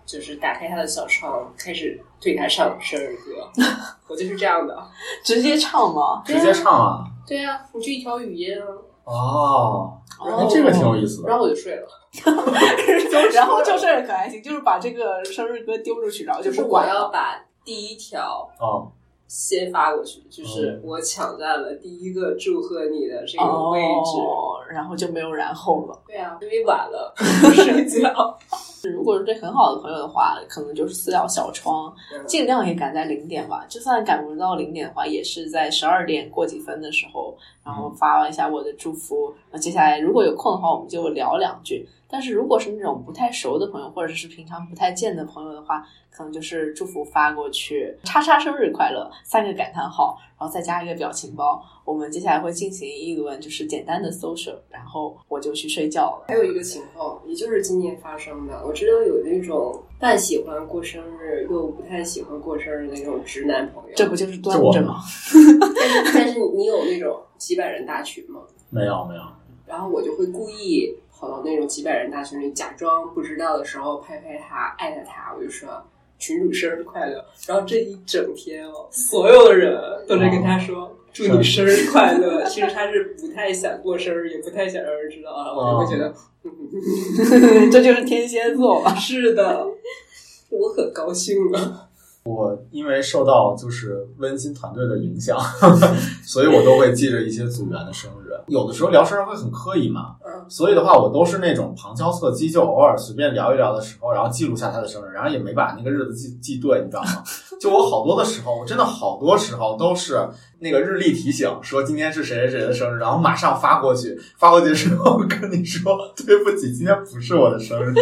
就是打开他的小窗，开始对他唱生日歌。我就是这样的。直接唱吗？直接唱啊！对啊，你就一条语音啊，哦，然后哎，这个挺有意思的。然后我就睡了。然后就事儿可还行，就是把这个生日歌丢出去，然后就是不管了。要把第一条哦，先发过去，就是嗯我抢占了第一个祝贺你的这个位置。哦，然后就没有然后了。对啊，因为晚了睡觉。如果是对很好的朋友的话，可能就是私聊小窗，尽量也赶在零点吧。就算赶不到零点的话，也是在十二点过几分的时候，然后发一下我的祝福。那接下来如果有空的话，我们就聊两句。但是如果是那种不太熟的朋友，或者是平常不太见的朋友的话，可能就是祝福发过去，叉叉生日快乐三个感叹号，然后再加一个表情包。我们接下来会进行一轮就是简单的 social，然后我就去睡觉了。还有一个情况，也就是今年发生的，我知道有那种半喜欢过生日又不太喜欢过生日的那种直男朋友。这不就是端着吗？但是但是你有那种几百人大群吗？没有没有，然后我就会故意跑到那种几百人大群里，假装不知道的时候拍拍他，艾特他，我就说群主生日快乐。然后这一整天哦，所有的人都在跟他说。祝你生日快乐！其实他是不太想过生日，也不太想让人知道啊。我就会觉得，这就是天蝎座吧？是的，我很高兴啊。我因为受到就是温馨团队的影响，所以我都会记着一些组员的生日。有的时候聊生日会很刻意嘛，嗯，所以的话，我都是那种旁敲侧击，就偶尔随便聊一聊的时候，然后记录下他的生日，然后也没把那个日子记记对，你知道吗？就我好多的时候，我真的好多时候都是那个日历提醒说今天是谁谁谁的生日，然后马上发过去，发过去之后跟你说 对不起，今天不是我的生日。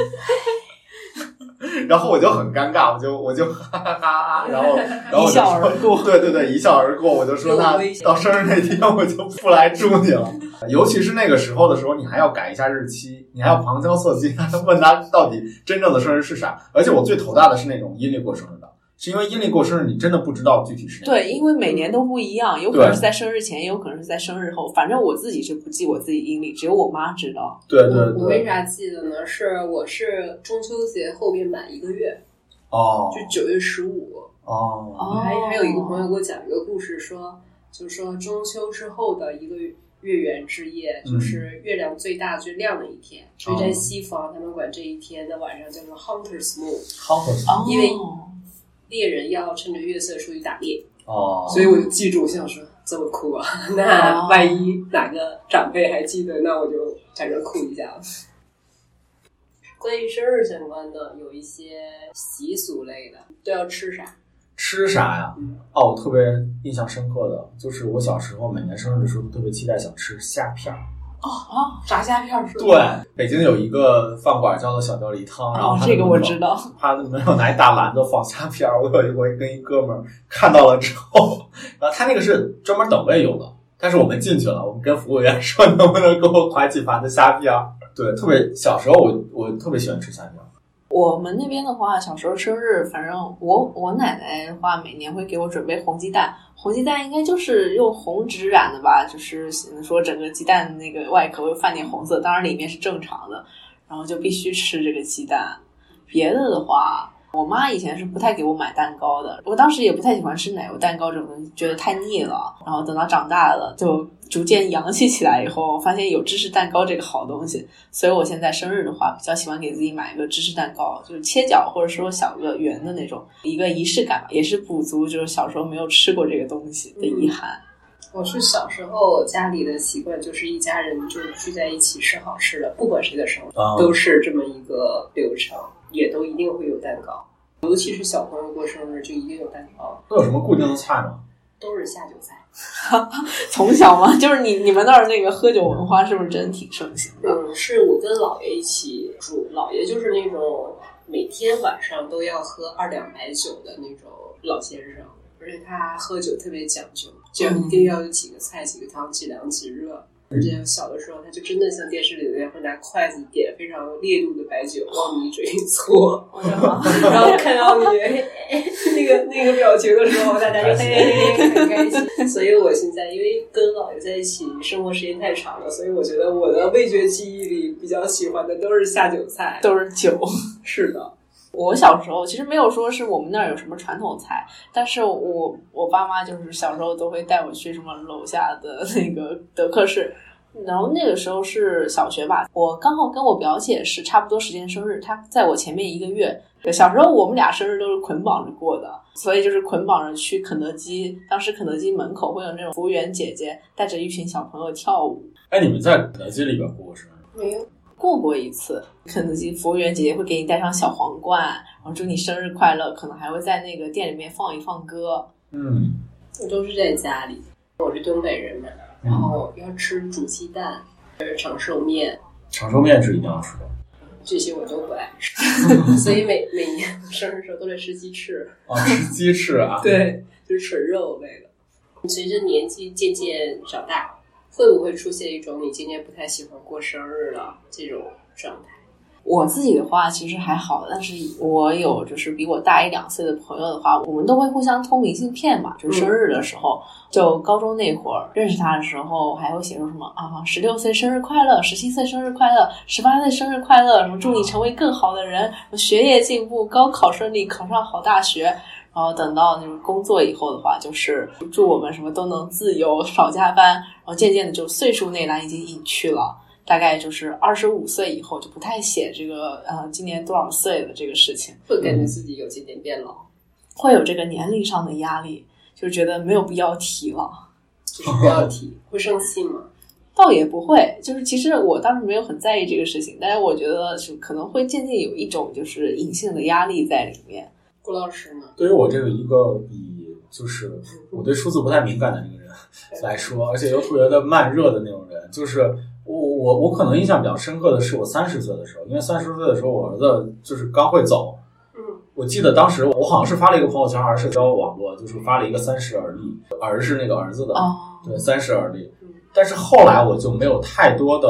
然后我就很尴尬，我就我就哈哈哈哈，然后 然后我就说，过对对对，一笑而过。我就说那到生日那天我就不来祝你了。尤其是那个时候的时候，你还要改一下日期，你还要旁敲侧击 问他到底真正的生日是啥。而且我最头大的是那种阴历过生日的，是因为阴历过生日你真的不知道具体是哪对，因为每年都不一样，有可能是在生日前，也有可能是在生日后。反正我自己是不记我自己阴历，只有我妈知道。对对对我为，啥记得呢？是我是中秋节后面满一个月，哦就九月十五。哦哦还还有一个朋友给我讲一个故事说，就是说中秋之后的一个月圆之夜，嗯就是月亮最大最亮的一天，所以哦在西方他们管这一天的晚上叫做 Hunter's Moon，，House 因为猎人要趁着月色出去打猎，哦，所以我就记住，我想说这么酷啊！那万一哪个长辈还记得，那我就反正酷一下了。关于生日相关的，有一些习俗类的，都要吃啥？吃啥呀？哦，我特别印象深刻的就是我小时候每年生日的时候特别期待想吃虾片儿。哦哦，炸虾片儿是吧？对，北京有一个饭馆叫做小吊梨汤，然后哦，这个我知道。他的门口拿一大篮子放虾片儿，我有一回跟一哥们儿看到了之后，然后他那个是专门等位用的，但是我们进去了，我们跟服务员说能不能给我㧟几盘子虾片儿。对，特别小时候我我特别喜欢吃虾片儿。我们那边的话，小时候生日，反正我我奶奶的话，每年会给我准备红鸡蛋。红鸡蛋应该就是用红纸染的吧，就是说整个鸡蛋那个外壳会泛点红色，当然里面是正常的，然后就必须吃这个鸡蛋。别的的话，我妈以前是不太给我买蛋糕的，我当时也不太喜欢吃奶油蛋糕这种东西，觉得太腻了。然后等到长大了，就逐渐洋气起来以后，发现有芝士蛋糕这个好东西，所以我现在生日的话，比较喜欢给自己买一个芝士蛋糕，就是切角或者说小个圆的那种，一个仪式感吧，也是补足就是小时候没有吃过这个东西的遗憾。我是小时候家里的习惯，就是一家人就是聚在一起吃好吃的，不管谁的生日，啊都是这么一个流程，也都一定会有蛋糕。尤其是小朋友过生日，就一定有蛋糕，都有什么固定的菜吗？都是下酒菜。从小嘛，就是你你们那儿那个喝酒文化是不是真挺盛行的？嗯，是我跟姥爷一起住，姥爷就是那种每天晚上都要喝二两白酒的那种老先生，而且他喝酒特别讲究，就一定要有几个菜、几个汤、几凉几热。而且小的时候，他就真的像电视里那样，会拿筷子点非常烈度的白酒往你嘴里搓！然后看到你 那个那个表情的时候，大家就嘿嘿嘿很开心。所以我现在因为跟姥爷在一起生活时间太长了，所以我觉得我的味觉记忆里比较喜欢的都是下酒菜。都是酒。是的，我小时候其实没有说是我们那儿有什么传统菜，但是我我爸妈就是小时候都会带我去什么楼下的 那个德克士，然后那个时候是小学吧，我刚好跟我表姐是差不多时间生日，她在我前面一个月。小时候我们俩生日都是捆绑着过的，所以就是捆绑着去肯德基。当时肯德基门口会有那种服务员姐姐带着一群小朋友跳舞。哎，你们在肯德基里边过过生日？没有。过过一次，肯德基服务员姐姐会给你戴上小皇冠，然后祝你生日快乐，可能还会在那个店里面放一放歌。嗯，我都是在家里。我是东北人嘛，然后要吃煮鸡蛋、呃长寿面，长寿面是一定要吃的。这些我都不爱吃，所以每每年生日时候都得吃鸡翅。哦，吃鸡翅啊？对，就是纯肉类的。随着年纪渐渐长大，会不会出现一种你今年不太喜欢过生日了这种状态？我自己的话其实还好，但是我有就是比我大一两岁的朋友的话，我们都会互相通明信片嘛，就是生日的时候，就高中那会儿认识他的时候，还会写出什么啊，十六岁生日快乐，十七岁生日快乐，十八岁生日快乐，什么祝你成为更好的人，学业进步，高考顺利，考上好大学。然后等到就是工作以后的话，就是祝我们什么都能自由，少加班。然后渐渐的就岁数那栏已经隐去了。大概就是二十五岁以后就不太写这个呃今年多少岁了这个事情，会感觉自己有渐渐变老，会有这个年龄上的压力，就觉得没有必要提了，就是不要提，会生气吗？倒也不会，就是其实我当时没有很在意这个事情，但是我觉得是可能会渐渐有一种就是隐性的压力在里面。顾老师呢？对于我这个一个以就是我对数字不太敏感的那个人来说，而且又特别的慢热的那种人，就是。我我我可能印象比较深刻的是我三十岁的时候，因为三十岁的时候我儿子就是刚会走，嗯，我记得当时我好像是发了一个朋友圈还是社交网络，就是发了一个三十而立，儿是那个儿子的，哦，对，三十而立。但是后来我就没有太多的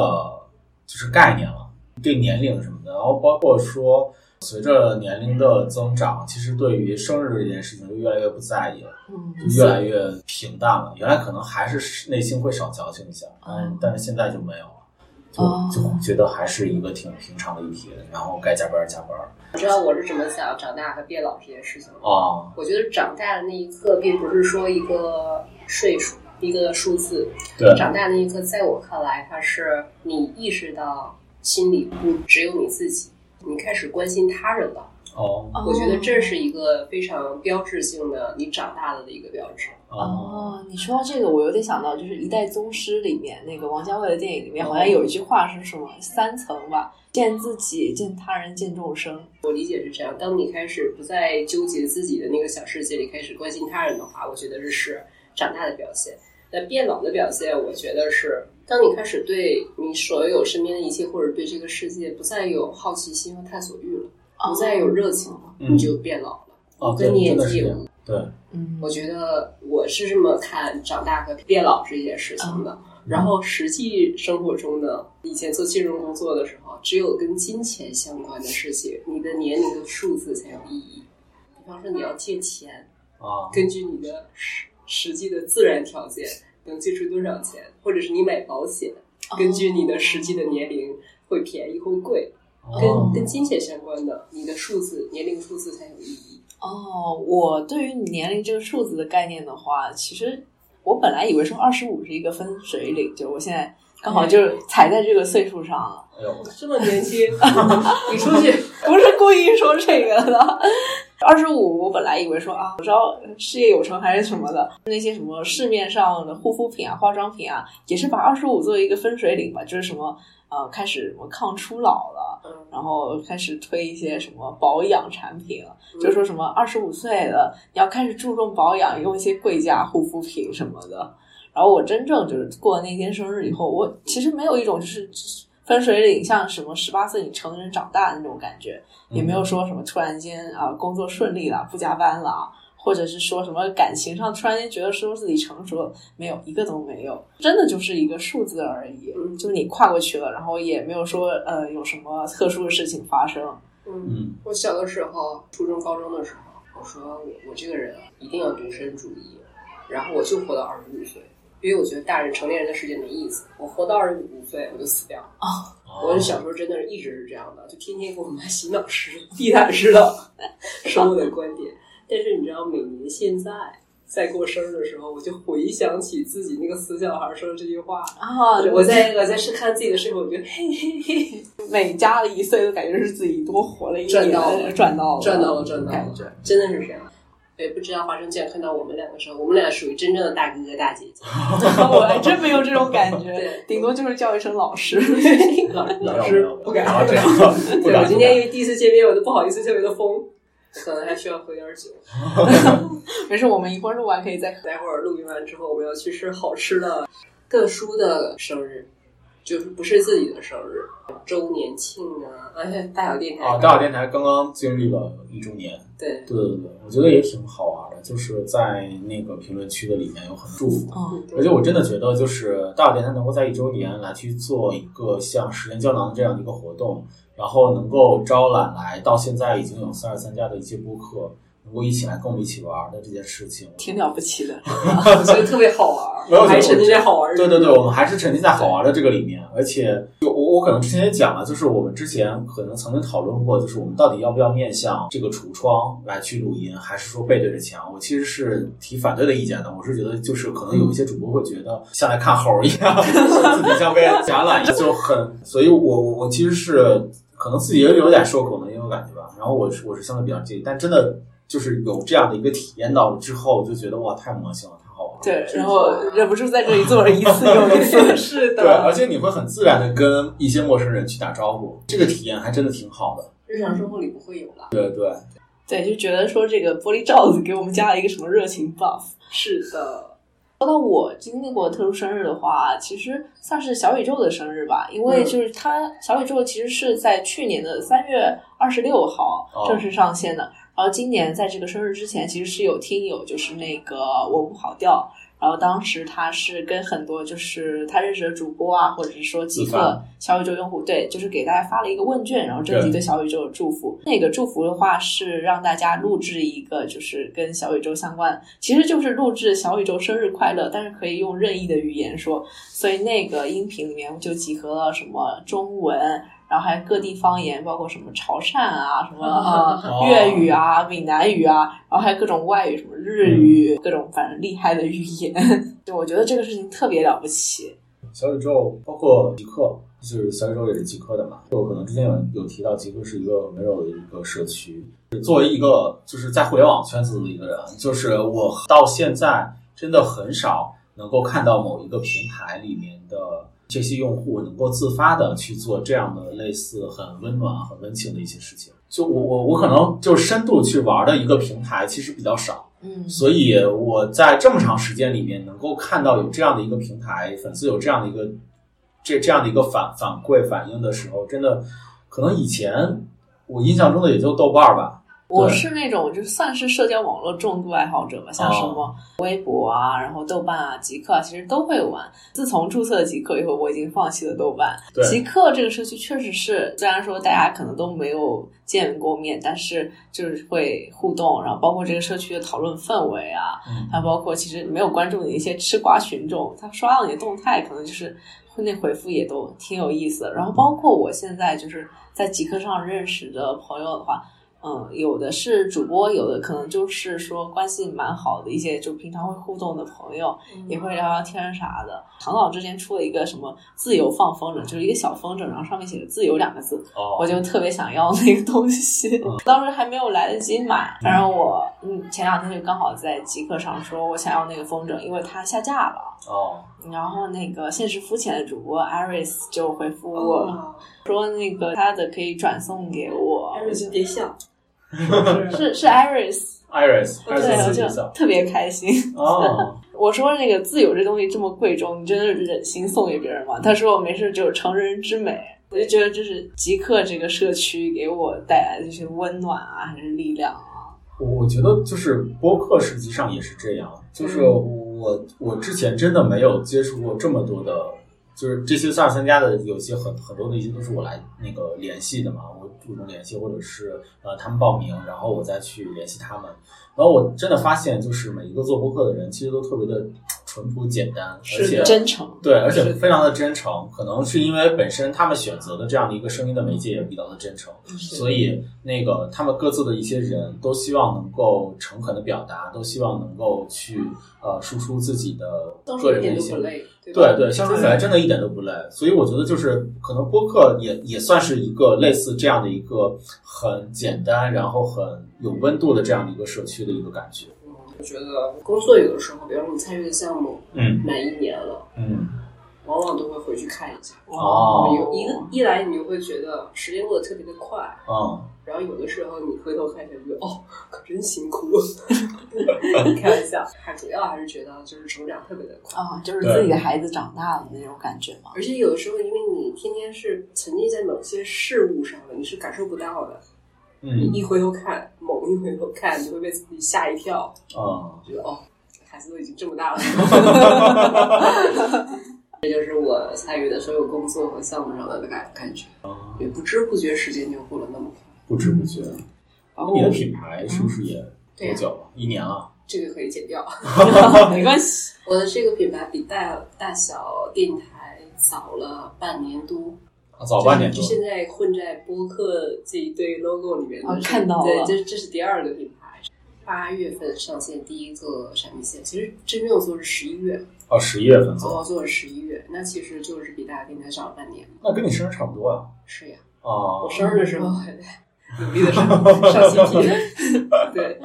就是概念了，对年龄什么的，然后包括说随着年龄的增长，其实对于生日这件事情就越来越不在意了。嗯，就越来越平淡了。原来可能还是内心会少矫情一下，嗯，但是现在就没有了，就就觉得还是一个挺平常的一天，然后该加班加班。你知道我是怎么想长大和变老这件事情吗？啊，我觉得长大的那一刻，并不是说一个岁数、一个数字，对，长大那一刻，在我看来，它是你意识到心里不只有你自己，你开始关心他人了。哦我觉得这是一个非常标志性的你长大了的一个标志。哦哦，你说到这个，我有点想到，就是《一代宗师》里面那个王家卫的电影里面，好像有一句话是什么三层吧，见自己，见他人，见众生。我理解是这样：当你开始不再纠结自己的那个小世界里，开始关心他人的话，我觉得这是长大的表现。那变老的表现，我觉得是当你开始对你所有身边的一切，或者对这个世界不再有好奇心和探索欲了，不再有热情了，嗯你就变老了。哦，对跟，年纪有。对，嗯，我觉得我是这么看长大和变老这件事情的。然后实际生活中呢，以前做金融工作的时候，只有跟金钱相关的事情，你的年龄的数字才有意义。比方说你要借钱，啊，根据你的实实际的自然条件能借出多少钱，或者是你买保险，根据你的实际的年龄会便宜或贵，跟哦跟金钱相关的，你的数字年龄数字才有意义。哦，我对于年龄这个数字的概念的话，其实我本来以为说二十五是一个分水岭，就我现在刚好就是踩在这个岁数上了，哎呦，这么年轻，你出去不是故意说这个的。二十五，我本来以为说啊，我知道事业有成还是什么的，那些什么市面上的护肤品啊、化妆品啊，也是把二十五作为一个分水岭吧，就是什么呃，开始什么抗初老了，嗯。然后开始推一些什么保养产品了，就说什么二十五岁了，你要开始注重保养，用一些贵价护肤品什么的。然后我真正就是过了那天生日以后，我其实没有一种就是分水岭，像什么十八岁你成人长大的那种感觉，也没有说什么突然间啊工作顺利了，不加班了。或者是说什么感情上突然间觉得说自己成熟了，没有一个都没有，真的就是一个数字而已，嗯就是你跨过去了，然后也没有说呃有什么特殊的事情发生。嗯，嗯我小的时候，初中、高中的时候，我说我我这个人啊，一定要独身主义，然后我就活到二十五岁，因为我觉得大人成年人的世界没意思，我活到二十五岁我就死掉。我小时候真的是一直是这样的，就天天给我妈洗脑式、地毯式的说我的观点。但是你知道，每年现在在过生日的时候，我就回想起自己那个死小孩说的这句话。啊我在我在是看自己的时候，我觉得嘿嘿嘿，每加了一岁都感觉是自己多活了一年，赚到了赚到了，赚到了，赚到了感觉。，真的是这样。也不知道华生竟然看到我们两个时候，我们俩属于真正的大哥哥大姐姐。我还真没有这种感觉对，顶多就是叫一声老师。老老师不敢对，我今天因为第一次见面，我都不好意思特别的疯，可能还需要喝点酒。没事，我们一会儿录完可以再喝。待会儿录音完之后，我们要去吃好吃的。特殊的生日，就是不是自己的生日，周年庆啊，而 且大小电台啊，大小电台刚刚经历了一周年，对，对对对，我觉得也挺好玩的，就是在那个评论区的里面有很多祝福，嗯，而且我真的觉得，就是大小电台能够在一周年来去做一个像时间胶囊这样的一个活动，然后能够招揽来到现在已经有三十三家的一些播客，能够一起来跟我们一起玩的这件事情，挺了不起的。我觉得特别好玩没有儿，还沉浸在好玩儿。对对对，我们还是沉浸在好玩的这个里面，而且就我我可能之前也讲了，就是我们之前可能曾经讨论过，就是我们到底要不要面向这个橱窗来去录音，还是说背对着墙？我其实是提反对的意见的，我是觉得就是可能有一些主播会觉得像来看猴儿一样，自己像被展览一样，就很，所以我我我其实是可能自己也有点受恐的那种感觉吧，然后我是我是相对比较介意，但真的就是有这样的一个体验到了之后，就觉得哇太魔性了，太好玩了。对，然后忍不住在这里做了一次又一次。是的，对，而且你会很自然的跟一些陌生人去打招呼，这个体验还真的挺好的。日常生活里不会有了。对对，对，就觉得说这个玻璃罩子给我们加了一个什么热情 buff。是的，说到我经历过特殊生日的话，其实算是小宇宙的生日吧，因为嗯就是它小宇宙其实是在去年的三月二十六号哦正式上线的，然后今年在这个生日之前，其实是有听友就是那个我不好调。然后当时他是跟很多就是他认识的主播啊，或者是说极客小宇宙用户，对，就是给大家发了一个问卷，然后征集对小宇宙的祝福。那个祝福的话是让大家录制一个就是跟小宇宙相关，其实就是录制小宇宙生日快乐，但是可以用任意的语言说。所以那个音频里面就集合了什么中文，然后还有各地方言，包括什么潮汕啊、什么粤语啊、闽南语啊，然后还有各种外语，什么日语，各种反正厉害的语言。就我觉得这个事情特别了不起。小宇宙包括极客，就是小宇宙也是极客的嘛，就可能之前有有提到极客是一个温柔的一个社区。作为一个就是在互联网圈子的一个人，就是我到现在真的很少能够看到某一个平台里面的这些用户能够自发的去做这样的类似很温暖、很温情的一些事情。就我我我可能就深度去玩的一个平台其实比较少。嗯所以我在这么长时间里面，能够看到有这样的一个平台，粉丝有这样的一个这这样的一个反反馈反应的时候，真的可能以前我印象中的也就豆瓣儿吧。我是那种就算是社交网络重度爱好者吧，像什么微博啊，然后豆瓣啊、极客啊，其实都会玩。自从注册极客以后，我已经放弃了豆瓣。对极客这个社区确实是，虽然说大家可能都没有见过面，但是就是会互动，然后包括这个社区的讨论氛围啊，嗯还包括其实没有关注你的一些吃瓜群众，他刷到你的动态，可能就是会那回复也都挺有意思的。然后包括我现在就是在极客上认识的朋友的话，嗯，有的是主播，有的可能就是说关系蛮好的一些，就平常会互动的朋友，也会聊聊天啥的。唐导之前出了一个什么自由放风筝，就是一个小风筝，然后上面写着“自由”两个字，哦，我就特别想要那个东西嗯，当时还没有来得及买。反正我嗯前两天就刚好在极客上说我想要那个风筝，因为它下架了。哦，然后那个现实肤浅的主播 Iris 就回复我、哦，说，那个他的可以转送给我，艾瑞斯别笑，是是 Iris，，Iris，对，我就。特别开心。哦，我说那个自由这东西这么贵重，你真的忍心送给别人吗？他说我没事，只有成人之美。我就觉得这是极客这个社区给我带来的这些温暖啊，还是力量啊。我我觉得就是播客实际上也是这样，就是我我之前真的没有接触过这么多的，就是这些上参加的有些很很多的一些都是我来那个联系的嘛，我主动联系或者是呃他们报名，然后我再去联系他们，然后我真的发现就是每一个做播客的人其实都特别的淳朴简单，而且真诚，对，而且非常的真诚，可能是因为本身他们选择的这样的一个声音的媒介也比较的真诚，所以那个他们各自的一些人都希望能够诚恳的表达，都希望能够去呃输出自己的个人的一些。对对，相处起来真的一点都不累，所以我觉得就是可能播客也也算是一个类似这样的一个很简单，然后很有温度的这样的一个社区的一个感觉。嗯我觉得工作有的时候，比方说你参与的项目嗯满一年了，嗯，往往都会回去看一下。哦有一个一来你就会觉得时间过得特别的快，嗯，然后有的时候你回头看一下，觉得哦，可真辛苦。开玩笑，还主要还是觉得就是成长特别的快。啊，就是自己的孩子长大了那种感觉嘛。而且有的时候，因为你天天是沉浸在某些事物上了，你是感受不到的。你嗯一回头看，猛一回头看，你会被自己吓一跳，啊觉得哦，孩子都已经这么大了。这就是我参与的所有工作和项目上的感感觉，啊，也不知不觉时间就过了那么快。不知不觉。然后你的品牌是不是也多久了？一年了。这个可以剪掉。没关系，我的这个品牌比大大小电台早了半年多，啊早半年多就。现在混在播客这一堆 logo 里面的啊，看到了对，这这是第二个品牌。八月份上线第一个产品线，其实真正做是十一月，哦，十一月份然做，后做了十一月，那其实就是比大家平台早了半年。那跟你生日差不多呀。是呀，哦我，生日的时候还 在努力的上上新品，对，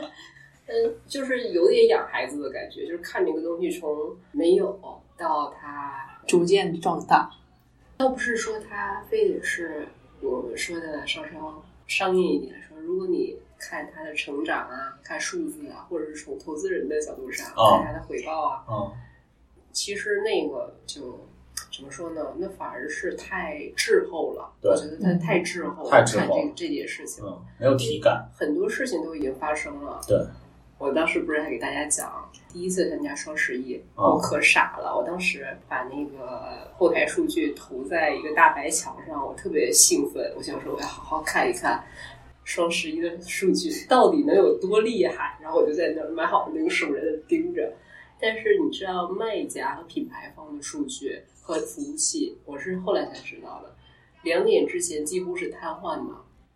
嗯，就是有点养孩子的感觉，就是看这个东西从没有到它逐渐壮大。倒不是说它非得是我们说的稍稍商业一点说，如果你看它的成长啊，看数字啊，或者是从投资人的角度上、哦看它的回报啊，嗯其实那个就怎么说呢？那反而是太滞后了。对我觉得它太滞后了，太滞后了看这这件事情，嗯，没有体感。很多事情都已经发生了。对，我当时不是还给大家讲，第一次参加双十一，哦我可傻了。我当时把那个后台数据投在一个大白墙上，我特别兴奋，我想说我要好好看一看双十一的数据到底能有多厉害。然后我就在那儿买好那个熟人的盯着。但是你知道卖家和品牌方的数据和服务器，我是后来才知道的，两点之前几乎是瘫痪的，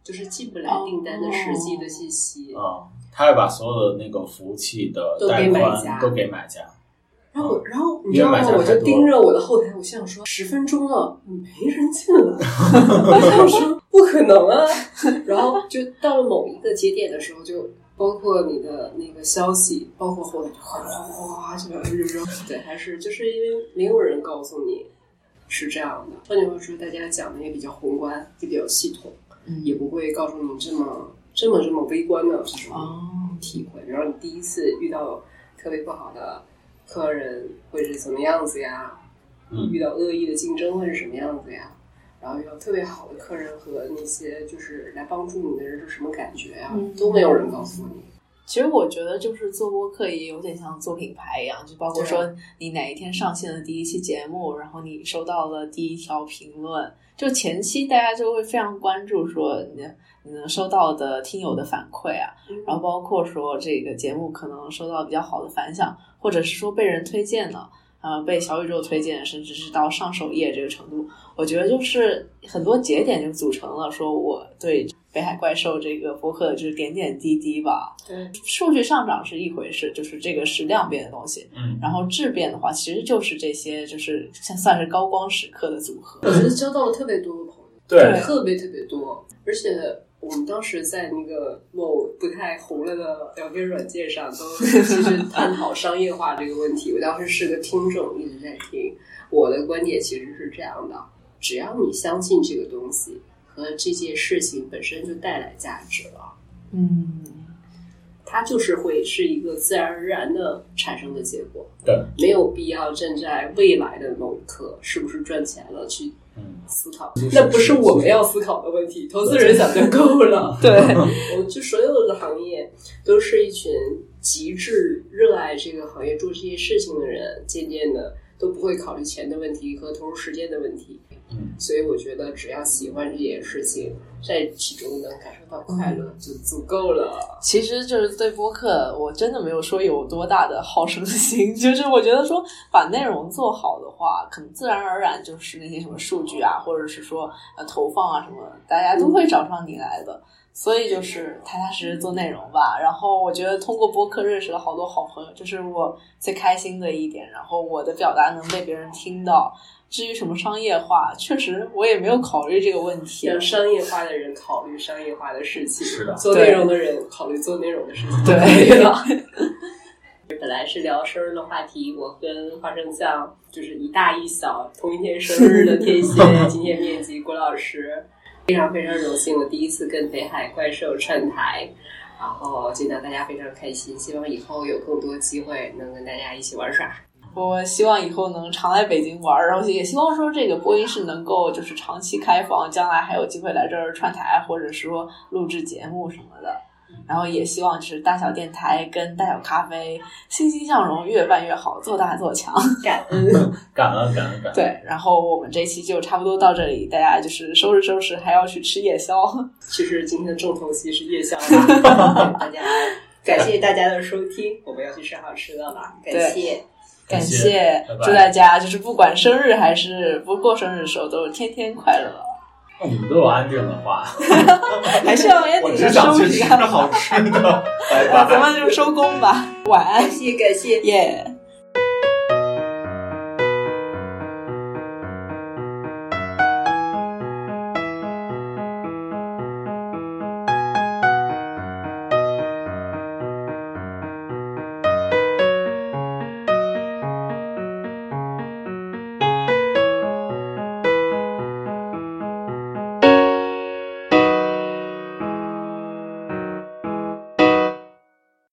就是进不来订单的实际的信息。嗯，他会把所有的那个服务器的都带给买家宽都给买家。然后，然后你知道吗？我就盯着我的后台，我心想说，十分钟了，没人进来。我想说，不可能啊！然后就到了某一个节点的时候，就包括你的那个消息，包括后台就哗哗哗就就就对，还是就是因为没有人告诉你是这样的。换句话说，大家讲的也比较宏观，也比较系统，嗯也不会告诉你这么这么这么微观的这种哦，体会。然后你第一次遇到特别不好的客人会是怎么样子呀？嗯遇到恶意的竞争会是什么样子呀？然后遇到特别好的客人和那些就是来帮助你的人是什么感觉呀？嗯都没有人告诉你。其实我觉得就是做播客也有点像做品牌一样，就包括说你哪一天上线的第一期节目，然后你收到了第一条评论，就前期大家就会非常关注说你的你能收到的听友的反馈啊，然后包括说这个节目可能收到比较好的反响，或者是说被人推荐了，呃，被小宇宙推荐，甚至是到上首页这个程度，我觉得就是很多节点就组成了说我对北海怪兽这个博客就是点点滴滴吧。对，数据上涨是一回事，就是这个是量变的东西，嗯，然后质变的话，其实就是这些就是像算是高光时刻的组合。我觉得交到了特别多的朋友，对，特别特别多，而且我们当时在那个某不太红了的聊天软件上，都其实探讨商业化这个问题。我当时是个听众，一直在听。我的观点其实是这样的：只要你相信这个东西和这件事情本身就带来价值了，嗯，它就是会是一个自然而然的产生的结果。对，没有必要站在未来的某一刻是不是赚钱了去嗯，思考，那不是我们要思考的问题，投资人想就够了。对，我就所有的行业都是一群极致热爱这个行业做这些事情的人，渐渐的都不会考虑钱的问题和投入时间的问题。嗯，所以我觉得只要喜欢这件事情，在其中能感受到快乐就足够了。其实就是对播客，我真的没有说有多大的好胜心，就是我觉得说把内容做好的话，可能自然而然就是那些什么数据啊，或者是说呃投放啊什么，大家都会找上你来的。所以就是踏踏实实做内容吧。然后我觉得通过播客认识了好多好朋友，这是我最开心的一点。然后我的表达能被别人听到。至于什么商业化，确实我也没有考虑这个问题。让商业化的人考虑商业化的事情，是的做内容的人考虑做内容的事情，对对吧？本来是聊生日的话题，我跟花生酱就是一大一小同一天生日的天蝎，今天面基郭老师，非常非常荣幸，我第一次跟北海怪兽串台，然后见到大家非常开心，希望以后有更多机会能跟大家一起玩耍。我希望以后能常来北京玩，然后也希望说这个播音室能够就是长期开放，将来还有机会来这儿串台，或者说录制节目什么的。然后也希望就是大小电台跟大小咖啡欣欣向荣，越办越好，做大做强。感恩，感恩感恩感恩。对，然后我们这期就差不多到这里，大家就是收拾收拾，还要去吃夜宵。其实今天的重头戏是夜宵 啦，大家感谢大家的收听，我们要去吃好吃的了，感谢。感感谢祝大家就是不管生日还是不过生日的时候，都天天快乐。那你们都有安定的话，还是要我只的收想去吃一下吧。好吃的，那咱。们就收工吧，晚安谢，谢感谢。耶。